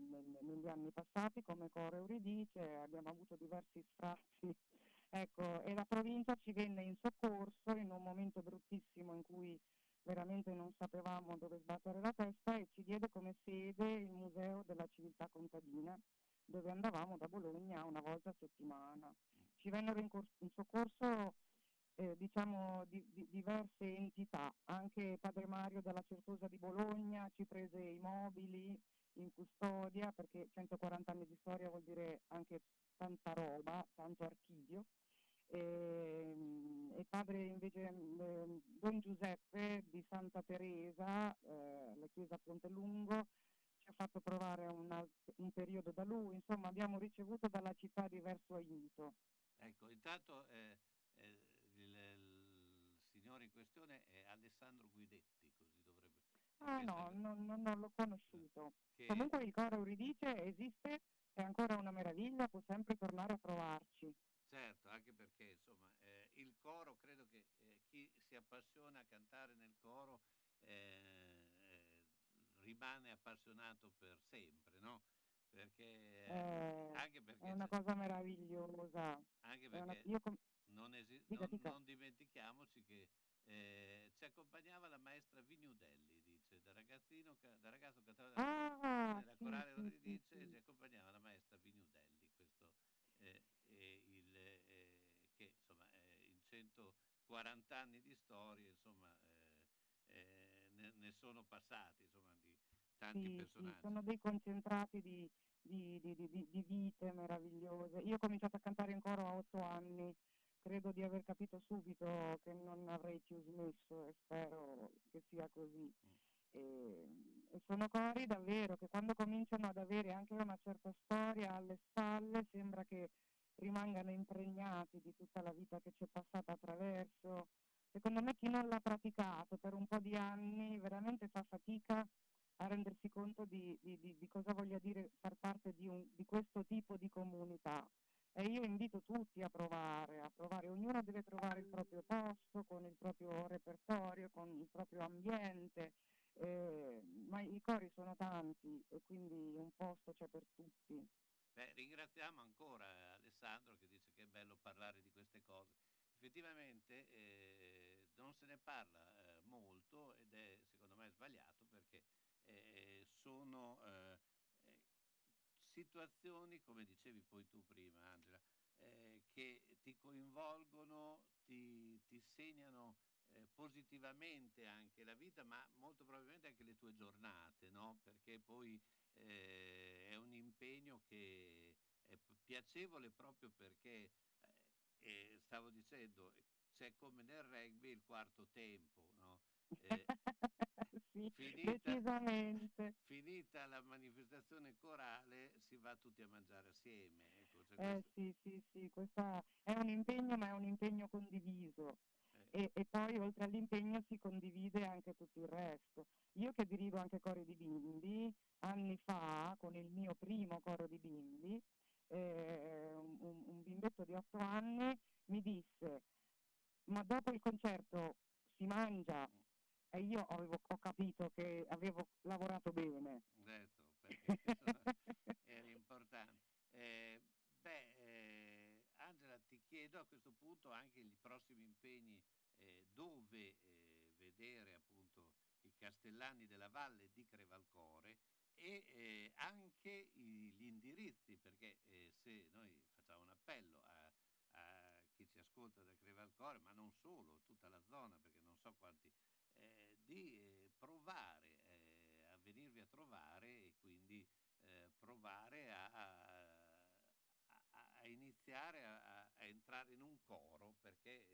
nel- negli anni passati come Coro Euridice, abbiamo avuto diversi sfratti, ecco, e la provincia ci venne in soccorso in un momento bruttissimo in cui veramente non sapevamo dove sbattere la testa e ci diede come sede il Museo della Civiltà Contadina, dove andavamo da Bologna una volta a settimana. Ci vennero in, cor- in soccorso eh, diciamo di, di- diverse entità, anche Padre Mario dalla Certosa di Bologna ci prese i mobili in custodia perché 140 anni di storia vuol dire anche tanta roba, tanto archivio. E, e padre invece eh, Don Giuseppe di Santa Teresa, eh, la chiesa a Pontelungo, ci ha fatto provare un, al- un periodo da lui, insomma abbiamo ricevuto dalla città diverso aiuto. Ecco, intanto eh, eh, il, il signore in questione è Alessandro Guidetti, così dovrebbe... Ah perché no, se- non, l'ho conosciuto. che- Comunque il coro Euridice esiste, è ancora una meraviglia, può sempre tornare a trovarci. Certo, anche perché insomma eh, il coro, credo che eh, chi si appassiona a cantare nel coro eh, eh, rimane appassionato per sempre, no? Perché, Eh, anche perché, È una cosa meravigliosa. anche una- perché io com- non, esi- Dica, non- dica. non dimentichiamoci che eh, ci accompagnava la maestra Vignudelli, dice, da ragazzino, da ragazzo cantava Ah, nella sì, corale sì, Euridice, sì. ci accompagnava la maestra Vignudelli, questo eh, è il, eh, che insomma eh, in 140 anni di storia insomma eh, eh, ne, ne sono passati insomma di tanti personaggi. sono dei concentrati di, di- di- di- vite meravigliose. Io ho cominciato a cantare in coro a otto anni, credo di aver capito subito che non avrei più smesso e spero che sia così. E, e sono cori davvero che quando cominciano ad avere anche una certa storia alle spalle sembra che rimangano impregnati di tutta la vita che ci è passata attraverso. Secondo me chi non l'ha praticato per un po' di anni veramente fa fatica a rendersi conto di, di- di- di cosa voglia dire far parte di, un- di questo tipo di comunità. E io invito tutti a provare, a provare, ognuno deve trovare il proprio posto, con il proprio repertorio, con il proprio ambiente, eh, ma i cori sono tanti e quindi un posto c'è per tutti. Beh, ringraziamo ancora Alessandro che dice che è bello parlare di queste cose. Effettivamente eh, non se ne parla eh, molto ed è secondo me sbagliato perché eh, sono eh, situazioni, come dicevi poi tu prima Angela, eh, che ti coinvolgono, ti, ti segnano eh, positivamente anche la vita, ma molto probabilmente anche le tue giornate, no? Perché poi eh, è un impegno che è piacevole proprio perché, eh, eh, stavo dicendo, c'è come nel rugby il quarto tempo, no? Eh, Sì, finita, decisamente. finita la manifestazione corale si va tutti a mangiare assieme. Ecco, cioè Eh questo- sì, sì, sì, questa è un impegno, ma è un impegno condiviso. eh, E, e poi oltre all'impegno si condivide anche tutto il resto. Io che dirigo anche cori di bimbi, anni fa, con il mio primo coro di bimbi, eh, un, un- bimbetto di otto anni mi disse, ma dopo il concerto si mangia? E io avevo, ho capito che avevo lavorato bene. Certo, perché era importante. Eh, beh, eh, Angela, ti chiedo a questo punto anche i prossimi impegni eh, dove eh, vedere appunto i Castellani della Valle di Crevalcore e eh, anche i- gli indirizzi, perché eh, se noi facciamo un appello a, a chi ci ascolta da Crevalcore, ma non solo, tutta la zona, perché non so quanti, di eh, provare eh, a venirvi a trovare e quindi eh, provare a, a- a- iniziare a, a- entrare in un coro perché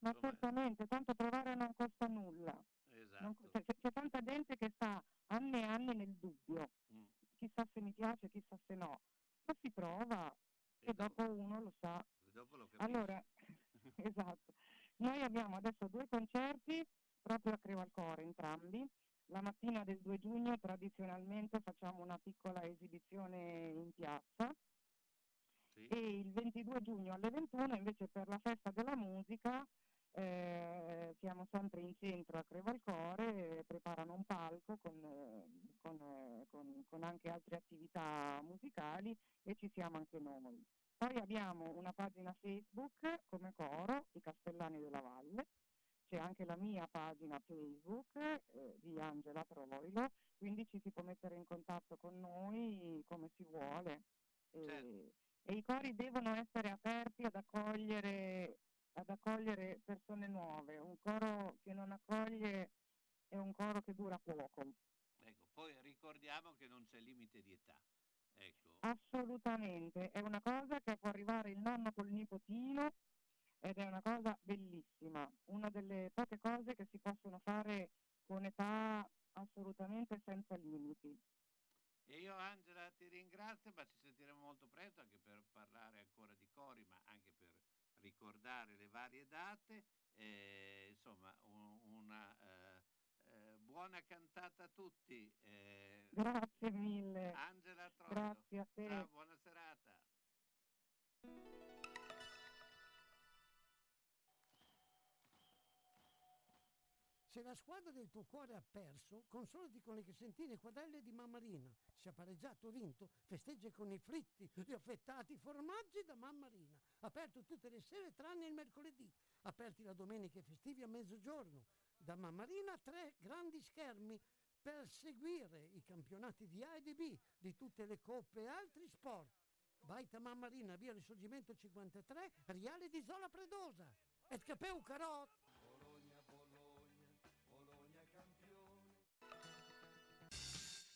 Ma insomma, certamente, tanto provare non costa nulla. Non esatto cioè, c'è, c'è tanta gente che sta anni e anni nel dubbio, Mm. chissà se mi piace, chissà se no. Ma si prova e, dopo uno lo sa. e dopo lo. Allora, esatto. Noi abbiamo adesso due concerti proprio a Crevalcore, entrambi. La mattina del 2 giugno tradizionalmente facciamo una piccola esibizione in piazza Sì. e il 22 giugno alle 21 invece per la festa della musica eh, siamo sempre in centro a Crevalcore, eh, preparano un palco con, eh, con, con- con anche altre attività musicali e ci siamo anche noi. Poi abbiamo una pagina Facebook come coro, i Castellani della Valle, c'è anche la mia pagina Facebook eh, di Angela Troilo, quindi ci si può mettere in contatto con noi come si vuole. e, Certo. e i cori devono essere aperti ad accogliere, ad accogliere persone nuove. Un coro che non accoglie è un coro che dura poco. Ecco, poi ricordiamo che non c'è limite di età. Ecco, Assolutamente, è una cosa che può arrivare il nonno col nipotino ed è una cosa bellissima, una delle poche cose che si possono fare con età assolutamente senza limiti. E io Angela ti ringrazio, ma ci sentiremo molto presto anche per parlare ancora di cori, ma anche per ricordare le varie date. Eh, insomma, un- una eh, eh, buona cantata a tutti. Grazie mille. Angela Troilo. Grazie a te. Ciao, buona serata. Se la squadra del tuo cuore ha perso, consolati con le crescentine quadrelle di Mammarina. Se ha pareggiato o vinto, festeggia con i fritti, gli affettati formaggi da Mammarina. Aperto tutte le sere tranne il mercoledì. Aperti la domenica e festivi a mezzogiorno. Da Mammarina tre grandi schermi per seguire i campionati di A e di B, di tutte le coppe e altri sport. Baita Mammarina, via Risorgimento 53, Riale di Zola Predosa. Et capeu carot!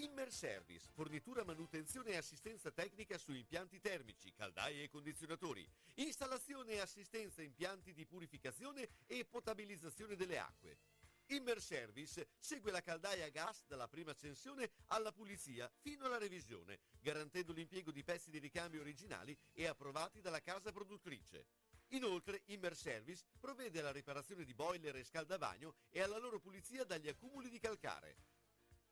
Immer Service, fornitura, manutenzione e assistenza tecnica su impianti termici, caldaie e condizionatori, installazione e assistenza impianti di purificazione e potabilizzazione delle acque. Immer Service segue la caldaia a gas dalla prima accensione alla pulizia fino alla revisione, garantendo l'impiego di pezzi di ricambio originali e approvati dalla casa produttrice. Inoltre, Immer Service provvede alla riparazione di boiler e scaldavagno e alla loro pulizia dagli accumuli di calcare.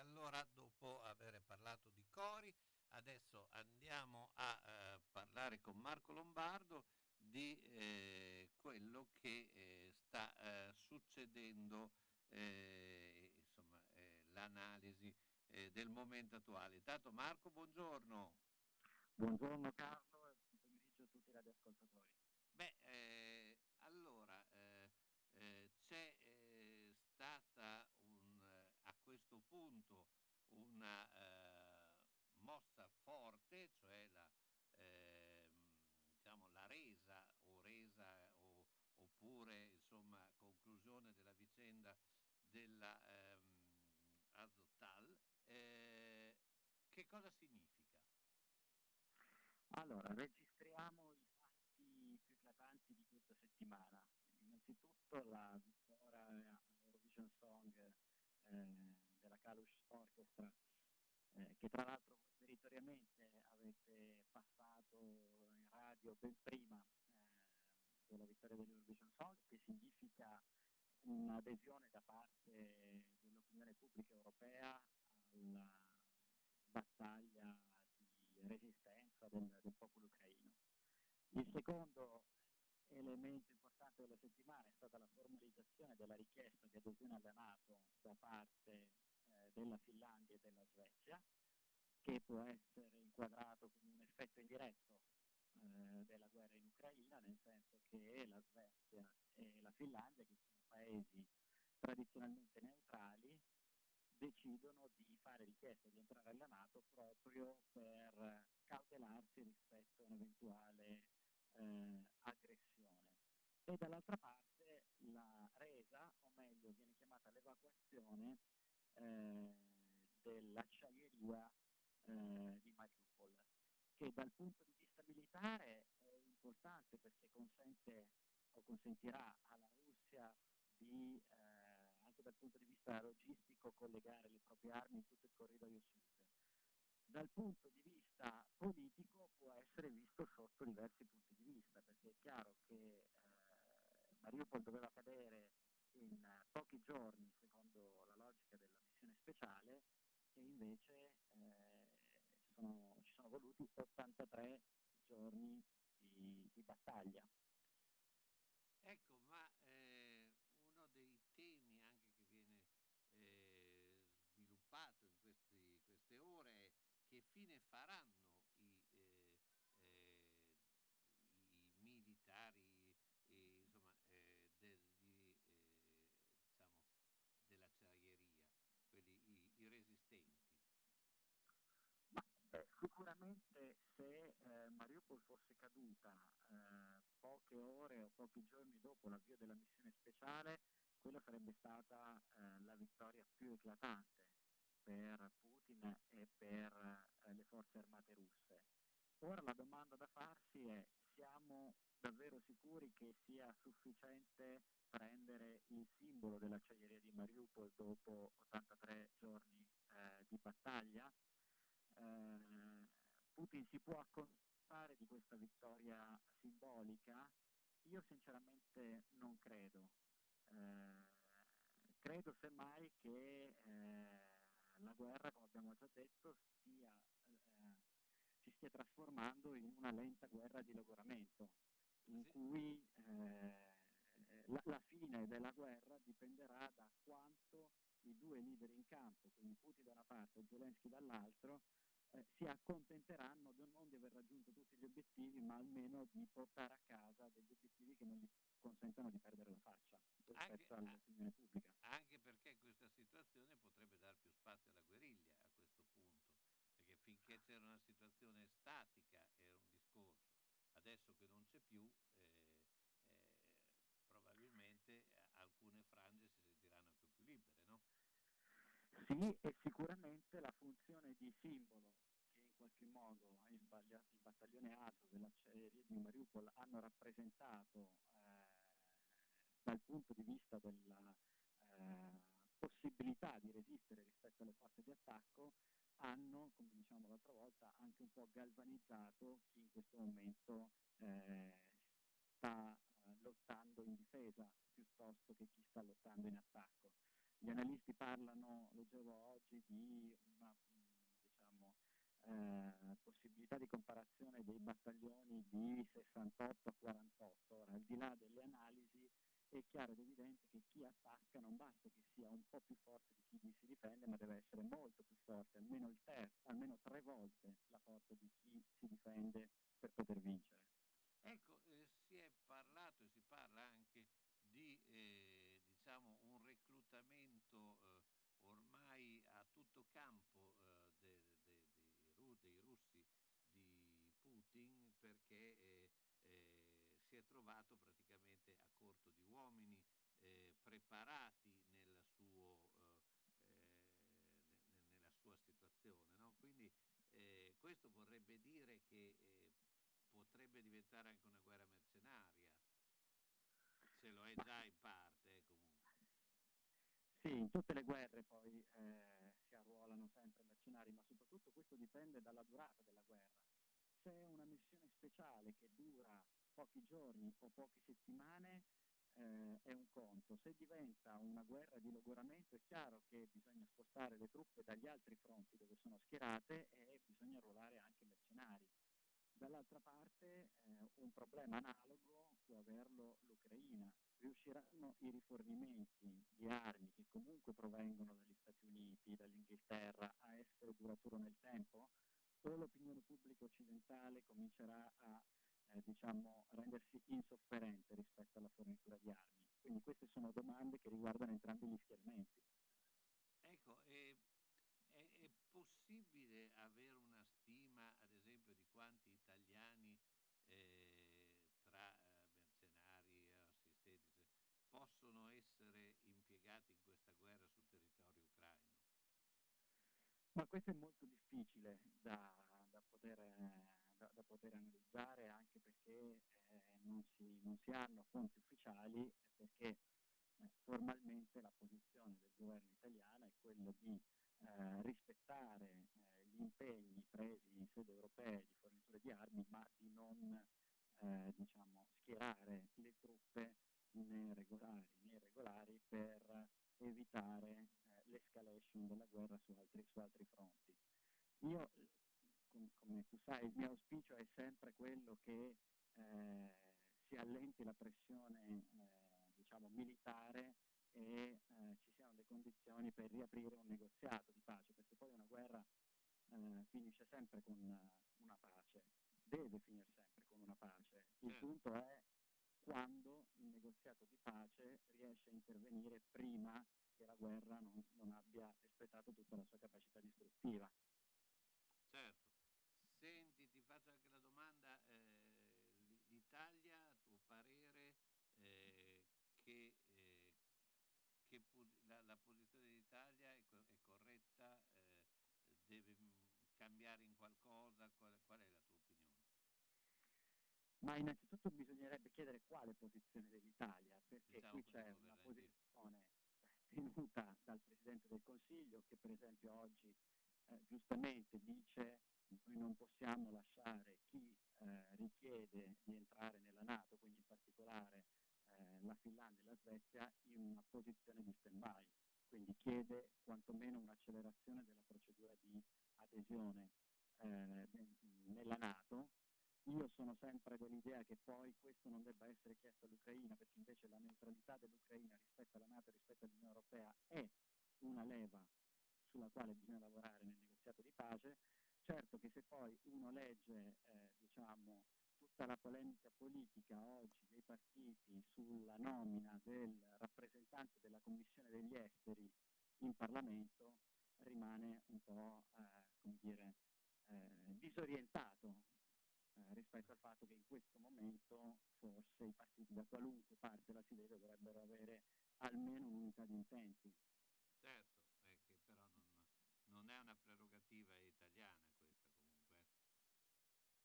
Allora dopo aver parlato di cori, adesso andiamo a eh, parlare con Marco Lombardo di eh, quello che eh, sta eh, succedendo, eh, insomma, eh, l'analisi del momento attuale. Intanto Marco, buongiorno. Buongiorno Carlo e buon pomeriggio a tutti i radioascoltatori. Beh, eh, allora, eh, eh, c'è eh, stata un, eh, a questo punto una eh, mossa forte, cioè la, ehm, diciamo, la resa o resa o- oppure insomma, conclusione della vicenda della ehm, Azotal. Eh, che cosa significa? Allora, registriamo i fatti più eclatanti di questa settimana. Innanzitutto la vittoria all'Eurovision Song eh, della Kalush Orchestra, eh, che tra l'altro voi meritoriamente avete passato in radio ben prima eh, della vittoria dell'Eurovision Song, che significa un'adesione da parte dell'opinione pubblica europea alla battaglia di resistenza del, del popolo ucraino. Il secondo elemento importante della settimana è stata la formalizzazione della richiesta di adesione alla Nato da parte eh, della Finlandia e della Svezia, che può essere inquadrato come un effetto indiretto eh, della guerra in Ucraina, nel senso che la Svezia e la Finlandia, che sono paesi tradizionalmente neutrali, decidono di fare richiesta di entrare alla Nato proprio per cautelarsi rispetto a un'eventuale eh, aggressione. E dall'altra parte la resa, o meglio viene chiamata l'evacuazione eh, dell'acciaieria eh, di Mariupol, che dal punto di vista militare è importante perché consente o consentirà alla Russia di, eh, anche dal punto di vista logistico, collegare le proprie armi in tutto il corridoio sud. Dal punto di vista politico può essere visto sotto diversi punti di vista, perché è chiaro che eh, Mariupol doveva cadere in pochi giorni, secondo la logica della missione speciale, e invece eh, ci, sono, ci sono voluti 83 giorni di, di battaglia. Ecco, ma eh, uno dei temi anche che viene eh, sviluppato in questi- queste ore è che fine faranno i, eh, eh, i militari eh, insomma, eh, degli, eh, diciamo, dell'acciaieria, quelli, i, i resistenti. Beh, sicuramente se eh, Mariupol fosse caduta eh, poche ore o pochi giorni dopo l'avvio della missione speciale, quella sarebbe stata eh, la vittoria più eclatante per Putin e per eh, le forze armate russe. Ora la domanda da farsi è siamo davvero sicuri che sia sufficiente prendere il simbolo dell'acciaieria di Mariupol dopo 83 giorni eh, di battaglia? Eh, Putin si può accontentare di questa vittoria simbolica? Io sinceramente non credo. Eh, credo semmai che eh, la guerra, come abbiamo già detto, stia, eh, si stia trasformando in una lenta guerra di logoramento, in cui eh, la, la fine della guerra dipenderà da quanto i due leader in campo, quindi Putin da una parte e Zelensky dall'altro, eh, si accontenteranno di- non di aver raggiunto tutti gli obiettivi, ma almeno di portare a casa degli obiettivi che non gli consentano di perdere la faccia rispetto all'opinione pubblica. Anche perché questa situazione potrebbe dar più spazio alla guerriglia a questo punto, perché finché c'era una situazione statica era un discorso, adesso che non c'è più, eh, eh, probabilmente eh, alcune frange si sentiranno anche più libere, no? Sì, e sicuramente la funzione di simbolo qualche modo il, battaglione Azov e l'acciaieria di Mariupol hanno rappresentato eh, dal punto di vista della eh, possibilità di resistere rispetto alle forze di attacco hanno, come diciamo l'altra volta, anche un po' galvanizzato chi in questo momento eh, sta eh, lottando in difesa piuttosto che chi sta lottando in attacco. Gli analisti parlano, leggevo oggi, di una eh, possibilità di comparazione dei battaglioni di 68 a 48. Ora, al di là delle analisi, è chiaro ed evidente che chi attacca non basta che sia un po' più forte di chi si difende, ma deve essere molto più forte, almeno, ter- almeno tre volte la forza di chi si difende per poter vincere. Ecco, eh, si è parlato e si parla anche di eh, diciamo un reclutamento eh, ormai a tutto campo eh, de- de- dei ru- dei russi di Putin perché eh, eh, si è trovato praticamente a corto di uomini eh, preparati nel suo, eh, eh, ne- nella sua situazione. no? Quindi eh, questo vorrebbe dire che potrebbe diventare anche una guerra mercenaria, se lo è già in parte comunque. Sì, in tutte le guerre poi arruolano sempre mercenari, ma soprattutto questo dipende dalla durata della guerra. Se è una missione speciale che dura pochi giorni o poche settimane eh, è un conto, se diventa una guerra di logoramento è chiaro che bisogna spostare le truppe dagli altri fronti dove sono schierate e bisogna arruolare anche mercenari. Dall'altra parte eh, un problema analogo può averlo l'Ucraina. Riusciranno i rifornimenti di armi che comunque provengono dagli Stati Uniti, dall'Inghilterra, a essere duraturo nel tempo? O l'opinione pubblica occidentale comincerà a eh, diciamo, rendersi insofferente rispetto alla fornitura di armi? Quindi queste sono domande che riguardano entrambi gli schieramenti. Ecco, e è, è possibile avere una stima, ad esempio, di quanti italiani eh, tra eh, mercenari e assistenti cioè, possono essere impiegati in questa guerra sul territorio ucraino? Ma questo è molto difficile da, da, poter, eh, da, da poter analizzare anche perché eh, non, si, non si hanno fonti ufficiali e perché eh, formalmente la posizione del governo italiano è quella di eh, rispettare eh, gli impegni presi in sede europea di forniture di armi, ma di non eh, diciamo, schierare le truppe né regolari né irregolari per evitare eh, l'escalation della guerra su altri, su altri fronti. Io, com- come tu sai, il mio auspicio è sempre quello che eh, si allenti la pressione eh, diciamo, militare e eh, ci siano le condizioni per riaprire un negoziato di pace, perché poi una guerra eh, finisce sempre con una, una pace, deve finire sempre con una pace. Il Certo. punto è quando il negoziato di pace riesce a intervenire prima che la guerra non, non abbia espletato tutta la sua capacità distruttiva. Certo. Senti, ti faccio anche la domanda, eh, l'Italia, a tuo parere, eh, che, eh, che la, la posizione dell'Italia è, co- è corretta, eh, deve mm, cambiare in qualcosa, qual, qual è la tua opinione? Ma innanzitutto bisognerebbe chiedere quale posizione dell'Italia, perché Diciamo qui c'è una posizione tenuta dal Presidente del Consiglio che per esempio oggi eh, giustamente dice noi non possiamo lasciare chi eh, richiede di entrare nella Nato, quindi in particolare eh, la Finlandia e la Svezia, in una posizione di stand-by, quindi chiede quantomeno un'accelerazione della procedura di adesione eh, nella Nato. Io sono sempre dell'idea che poi questo non debba essere chiesto all'Ucraina, perché invece la neutralità dell'Ucraina rispetto alla Nato e rispetto all'Unione Europea è una leva sulla quale bisogna lavorare nel negoziato di pace. Certo che se poi uno legge eh, diciamo, tutta la polemica politica oggi dei partiti sulla nomina del rappresentante della Commissione degli Esteri in Parlamento, rimane un po' eh, dire, eh, disorientato eh, rispetto al fatto che in questo momento forse i partiti da qualunque parte la si vede dovrebbero avere almeno un'unità di intenti. Certo, è che però non, non è una prerogativa italiana questa comunque.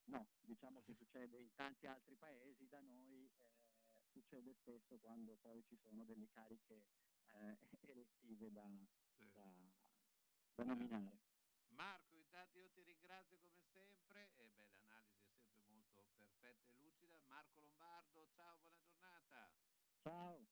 No, diciamo che succede in tanti altri paesi, da noi eh, succede spesso quando poi ci sono delle cariche eh, elettive da, da- da nominare. Marco, intanto io ti ringrazio come sempre e beh, l'analisi è sempre molto perfetta e lucida. Marco Lombardo, ciao, buona giornata. Ciao.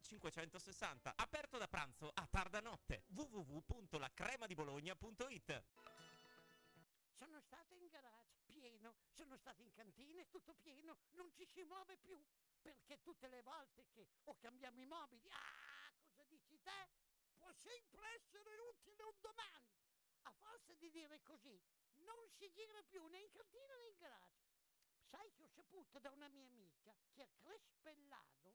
560. Aperto da pranzo a tarda notte. www.lacremadibologna.it Sono stata in garage, pieno, sono stata in cantina, è tutto pieno, non ci si muove più. Perché tutte le volte che o cambiamo i mobili, ah, cosa dici te? Può sempre essere utile un domani. A forza di dire così, non si gira più né in cantina né in garage. Sai che ho saputo da una mia amica che a Crespellano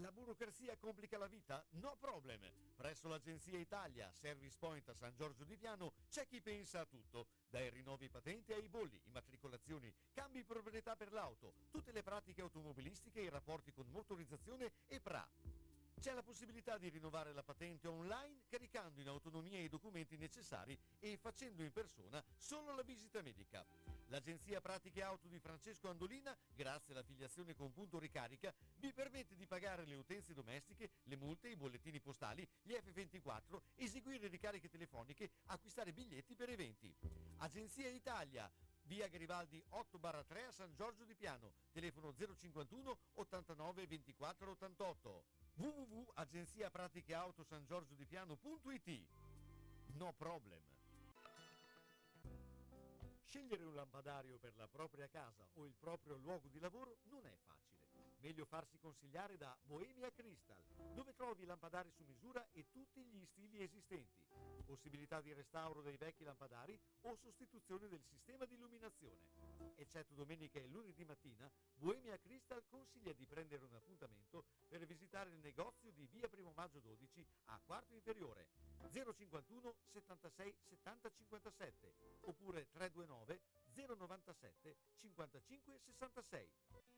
La burocrazia complica la vita? No problem! Presso l'Agenzia Italia, Service Point a San Giorgio di Piano, c'è chi pensa a tutto. Dai rinnovi patenti ai bolli, immatricolazioni, cambi proprietà per l'auto, tutte le pratiche automobilistiche e i rapporti con motorizzazione e PRA. C'è la possibilità di rinnovare la patente online caricando in autonomia i documenti necessari e facendo in persona solo la visita medica. L'agenzia Pratiche Auto di Francesco Andolina, grazie all'affiliazione con punto ricarica, vi permette di pagare le utenze domestiche, le multe, i bollettini postali, gli F24, eseguire ricariche telefoniche, acquistare biglietti per eventi. Agenzia Italia, via Garibaldi 8 3 a San Giorgio di Piano, telefono 051 89 24 88 www.agenziapraticheautosangiorgiodipiano.it No problem. Scegliere un lampadario per la propria casa o il proprio luogo di lavoro non è facile. Meglio farsi consigliare da Bohemia Crystal, dove trovi lampadari su misura e tutti gli stili esistenti. Possibilità di restauro dei vecchi lampadari o sostituzione del sistema di illuminazione. Eccetto domenica e lunedì mattina, Bohemia Crystal consiglia di prendere un appuntamento per visitare il negozio di via Primo Maggio 12 a quarto inferiore 051 76 70 57 oppure 329 097 55 66.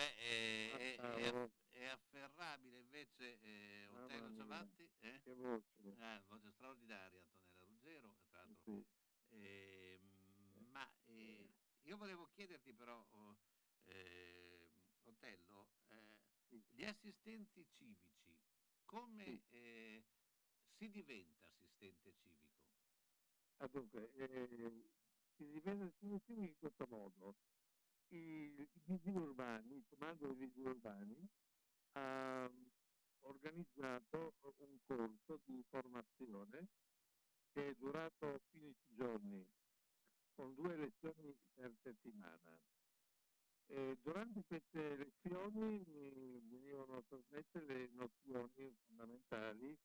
Beh, è, è, è afferrabile invece eh, Otello Savatti. Eh? Che voce. Ah, voce straordinaria Antonella Ruggero, tra l'altro. Sì. Eh, ma eh, io volevo chiederti però, oh, ehm, Otello, eh, gli assistenti civici, come eh, si diventa assistente civico? Ah, dunque, eh, si diventa assistente civico in questo modo. I, vigili urbani, il comando dei vigili urbani ha organizzato un corso di formazione che è durato 15 giorni con due lezioni per settimana. E durante queste lezioni venivano trasmesse le nozioni fondamentali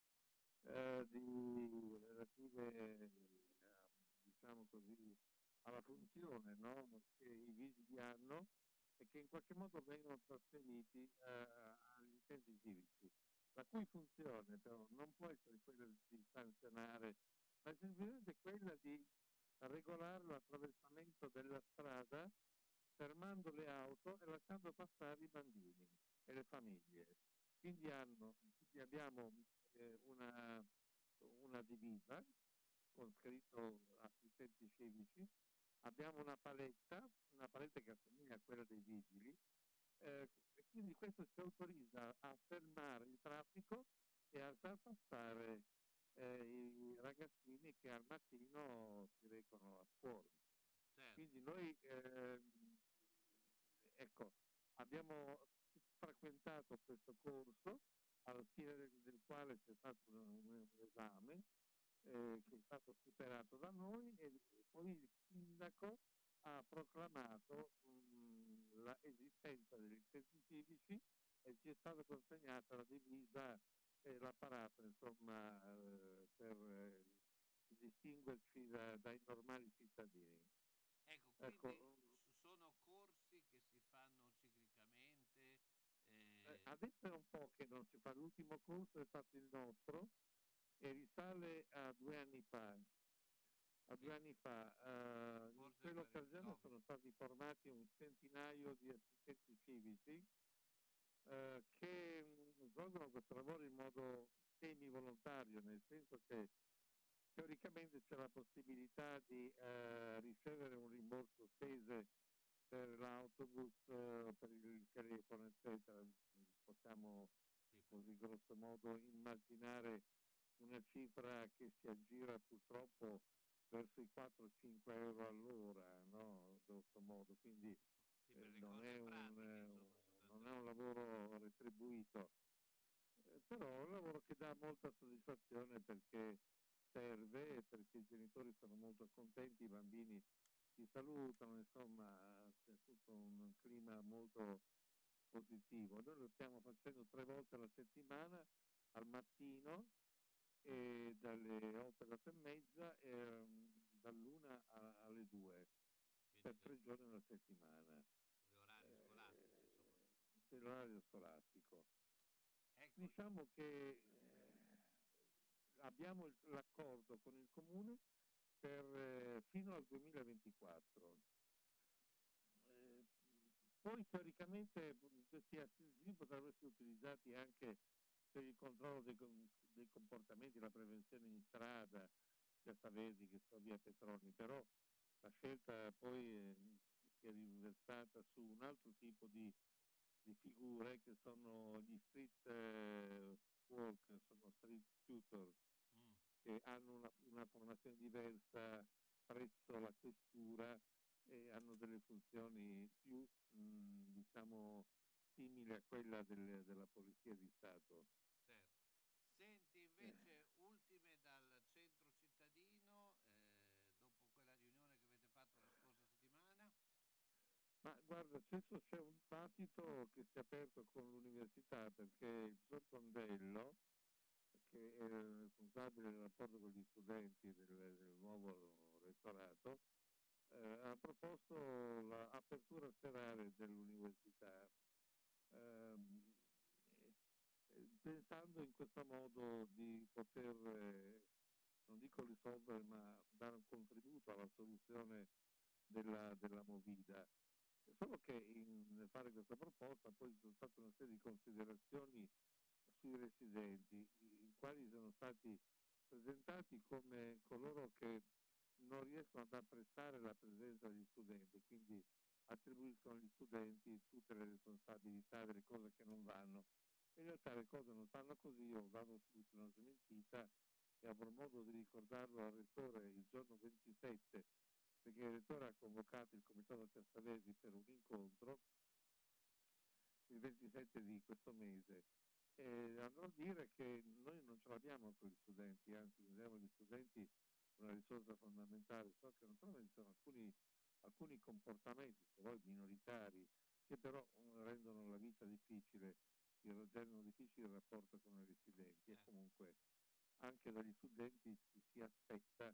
eh, di, relative a, diciamo così, alla funzione no? che i vigili hanno e che in qualche modo vengono trasferiti eh, agli utenti civici, la cui funzione però non può essere quella di sanzionare, ma è semplicemente quella di regolare l'attraversamento della strada fermando le auto e lasciando passare i bambini e le famiglie. Quindi, hanno, quindi abbiamo eh, una, una divisa con scritto assistenti civici, abbiamo una paletta, una paletta che assomiglia a quella dei vigili, eh, e quindi questo ci autorizza a fermare il traffico e a far passare eh, i ragazzini che al mattino si recano a scuola. Quindi noi ehm, ecco, abbiamo frequentato questo corso alla fine del, del quale c'è stato un, un esame eh, che è stato superato da noi e poi il sindaco ha proclamato mh, la esistenza degli utenti civici e ci è stata consegnata la divisa e l'apparato insomma eh, per eh, distinguerci da- dai normali cittadini. Ecco, quindi Ecco, sono corsi che si fanno ciclicamente. Eh, eh, adesso è un po' che non si fa, l'ultimo corso è stato il nostro e risale a due anni fa. A due anni fa, eh, in quell'occasione sono stati formati un centinaio di assistenti civici eh, che mh, svolgono questo lavoro in modo semi-volontario, nel senso che teoricamente c'è la possibilità di eh, ricevere un rimborso spese per l'autobus, eh, per il telefono, eccetera. Possiamo così grosso modo immaginare una cifra che si aggira purtroppo verso i 4-5 euro all'ora, no? grosso modo, quindi eh, non, è un, eh, non è un lavoro retribuito, Eh, però è un lavoro che dà molta soddisfazione perché serve perché i genitori sono molto contenti, i bambini si salutano, insomma c'è tutto un clima molto positivo. Noi lo stiamo facendo tre volte alla settimana, al mattino, e dalle 8 alle 8 e mezza, ehm, dall'una a- alle 2, per tre giorni alla settimana. gli orari scolastici, insomma. C'è l'orario scolastico. Ecco. Diciamo che eh, abbiamo il- l'accordo con il comune per, eh, fino al 2024. Eh, poi teoricamente questi assistenti potrebbero essere utilizzati anche per il controllo dei, dei comportamenti, la prevenzione in strada, piazza Verdi che sto via Petroni, però la scelta poi eh, si è riversata su un altro tipo di, di figure che sono gli street eh, work, sono street tutor, che hanno una, una formazione diversa presso la questura e hanno delle funzioni più mh, diciamo simili a quella del- della polizia di Stato. Certo. Senti invece ultime dal centro cittadino, eh, dopo quella riunione che avete fatto la scorsa settimana. Guarda, adesso c'è un battito che si è aperto con l'università perché il professor Condello, che è il responsabile del rapporto con gli studenti del, del nuovo rettorato, eh, ha proposto l'apertura serale dell'università, ehm, eh, pensando in questo modo di poter, eh, non dico risolvere, ma dare un contributo alla soluzione della, della movida. Solo che nel fare questa proposta poi ci sono state una serie di considerazioni sui residenti, i quali sono stati presentati come coloro che non riescono ad apprezzare la presenza degli studenti, quindi attribuiscono agli studenti tutte le responsabilità delle cose che non vanno. In realtà le cose non stanno così, ho dato subito una smentita e avrò modo di ricordarlo al rettore il giorno 27, perché il rettore ha convocato il comitato Tersalesi per un incontro il 27 di questo mese. E andrò a dire che noi non ce l'abbiamo con gli studenti, anzi consideriamo gli studenti una risorsa fondamentale, so che naturalmente sono alcuni, alcuni comportamenti, se vuoi minoritari, che però mm, rendono la vita difficile, il- rendono difficile il rapporto con i residenti. E comunque anche dagli studenti ci si aspetta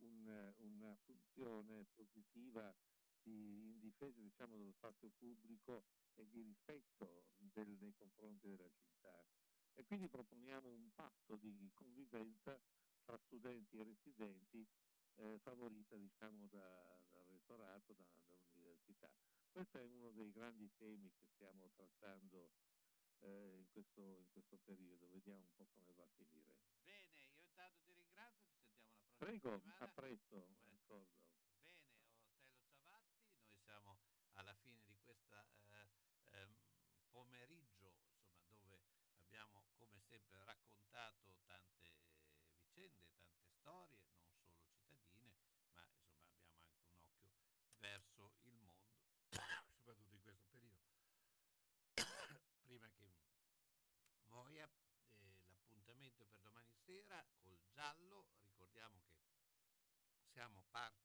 un, eh, una funzione positiva di, in difesa diciamo, dello spazio pubblico e di rispetto del- nei confronti della città. E quindi proponiamo un patto di convivenza tra studenti e residenti eh, favorita diciamo, da- dal rettorato, da- dall'università. Questo è uno dei grandi temi che stiamo trattando eh, in, questo, in questo periodo, vediamo un po' come va a finire. Bene, io intanto ti ringrazio, ci sentiamo la prossima Prego, a presto. Bene, Otello Ciavatti, noi siamo alla fine di questo pomeriggio, insomma, dove abbiamo come sempre raccontato tante eh, vicende, tante storie, non solo cittadine, ma insomma abbiamo anche un occhio verso il mondo, soprattutto in questo periodo. Prima che muoia, eh, l'appuntamento per domani sera col Giallo, siamo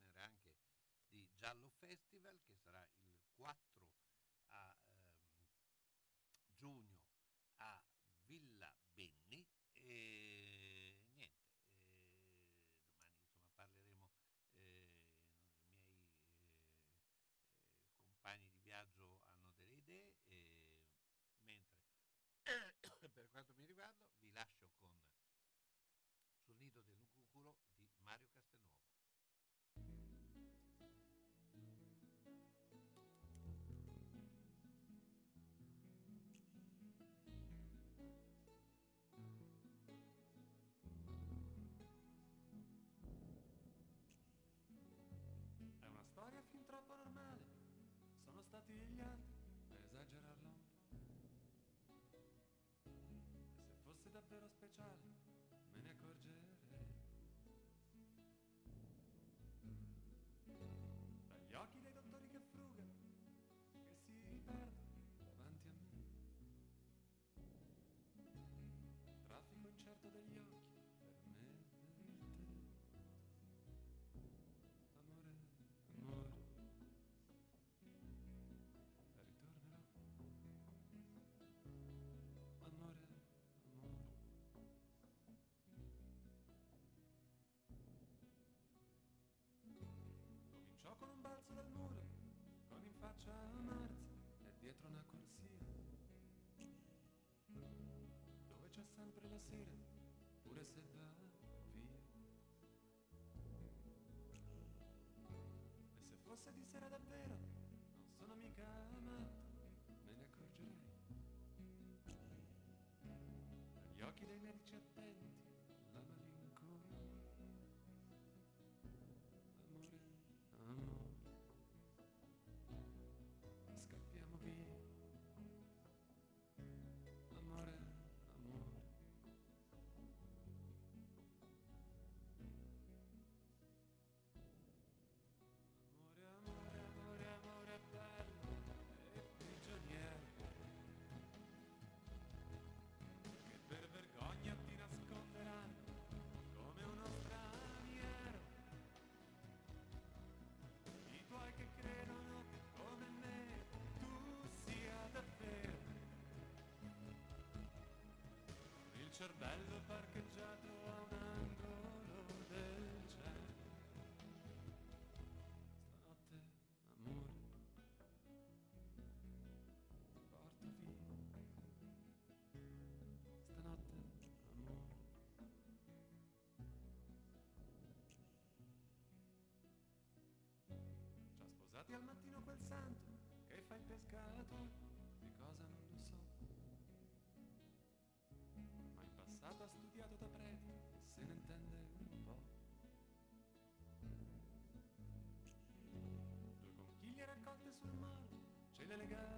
stati gli altri a esagerarla un po'. E se fosse davvero speciale, faccia Marzia e dietro una corsia. Dove c'è sempre la sera, pure se va cervello parcheggiato a un angolo del cielo. Stanotte, amore, porto via. Stanotte, amore. Ci ha sposati al mattino quel santo che fa il pescatore, vinegar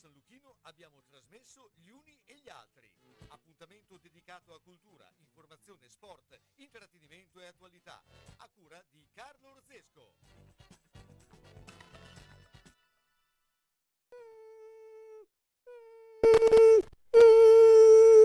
San Luchino abbiamo trasmesso Gli Uni e gli Altri. Appuntamento dedicato a cultura, informazione, sport, interattività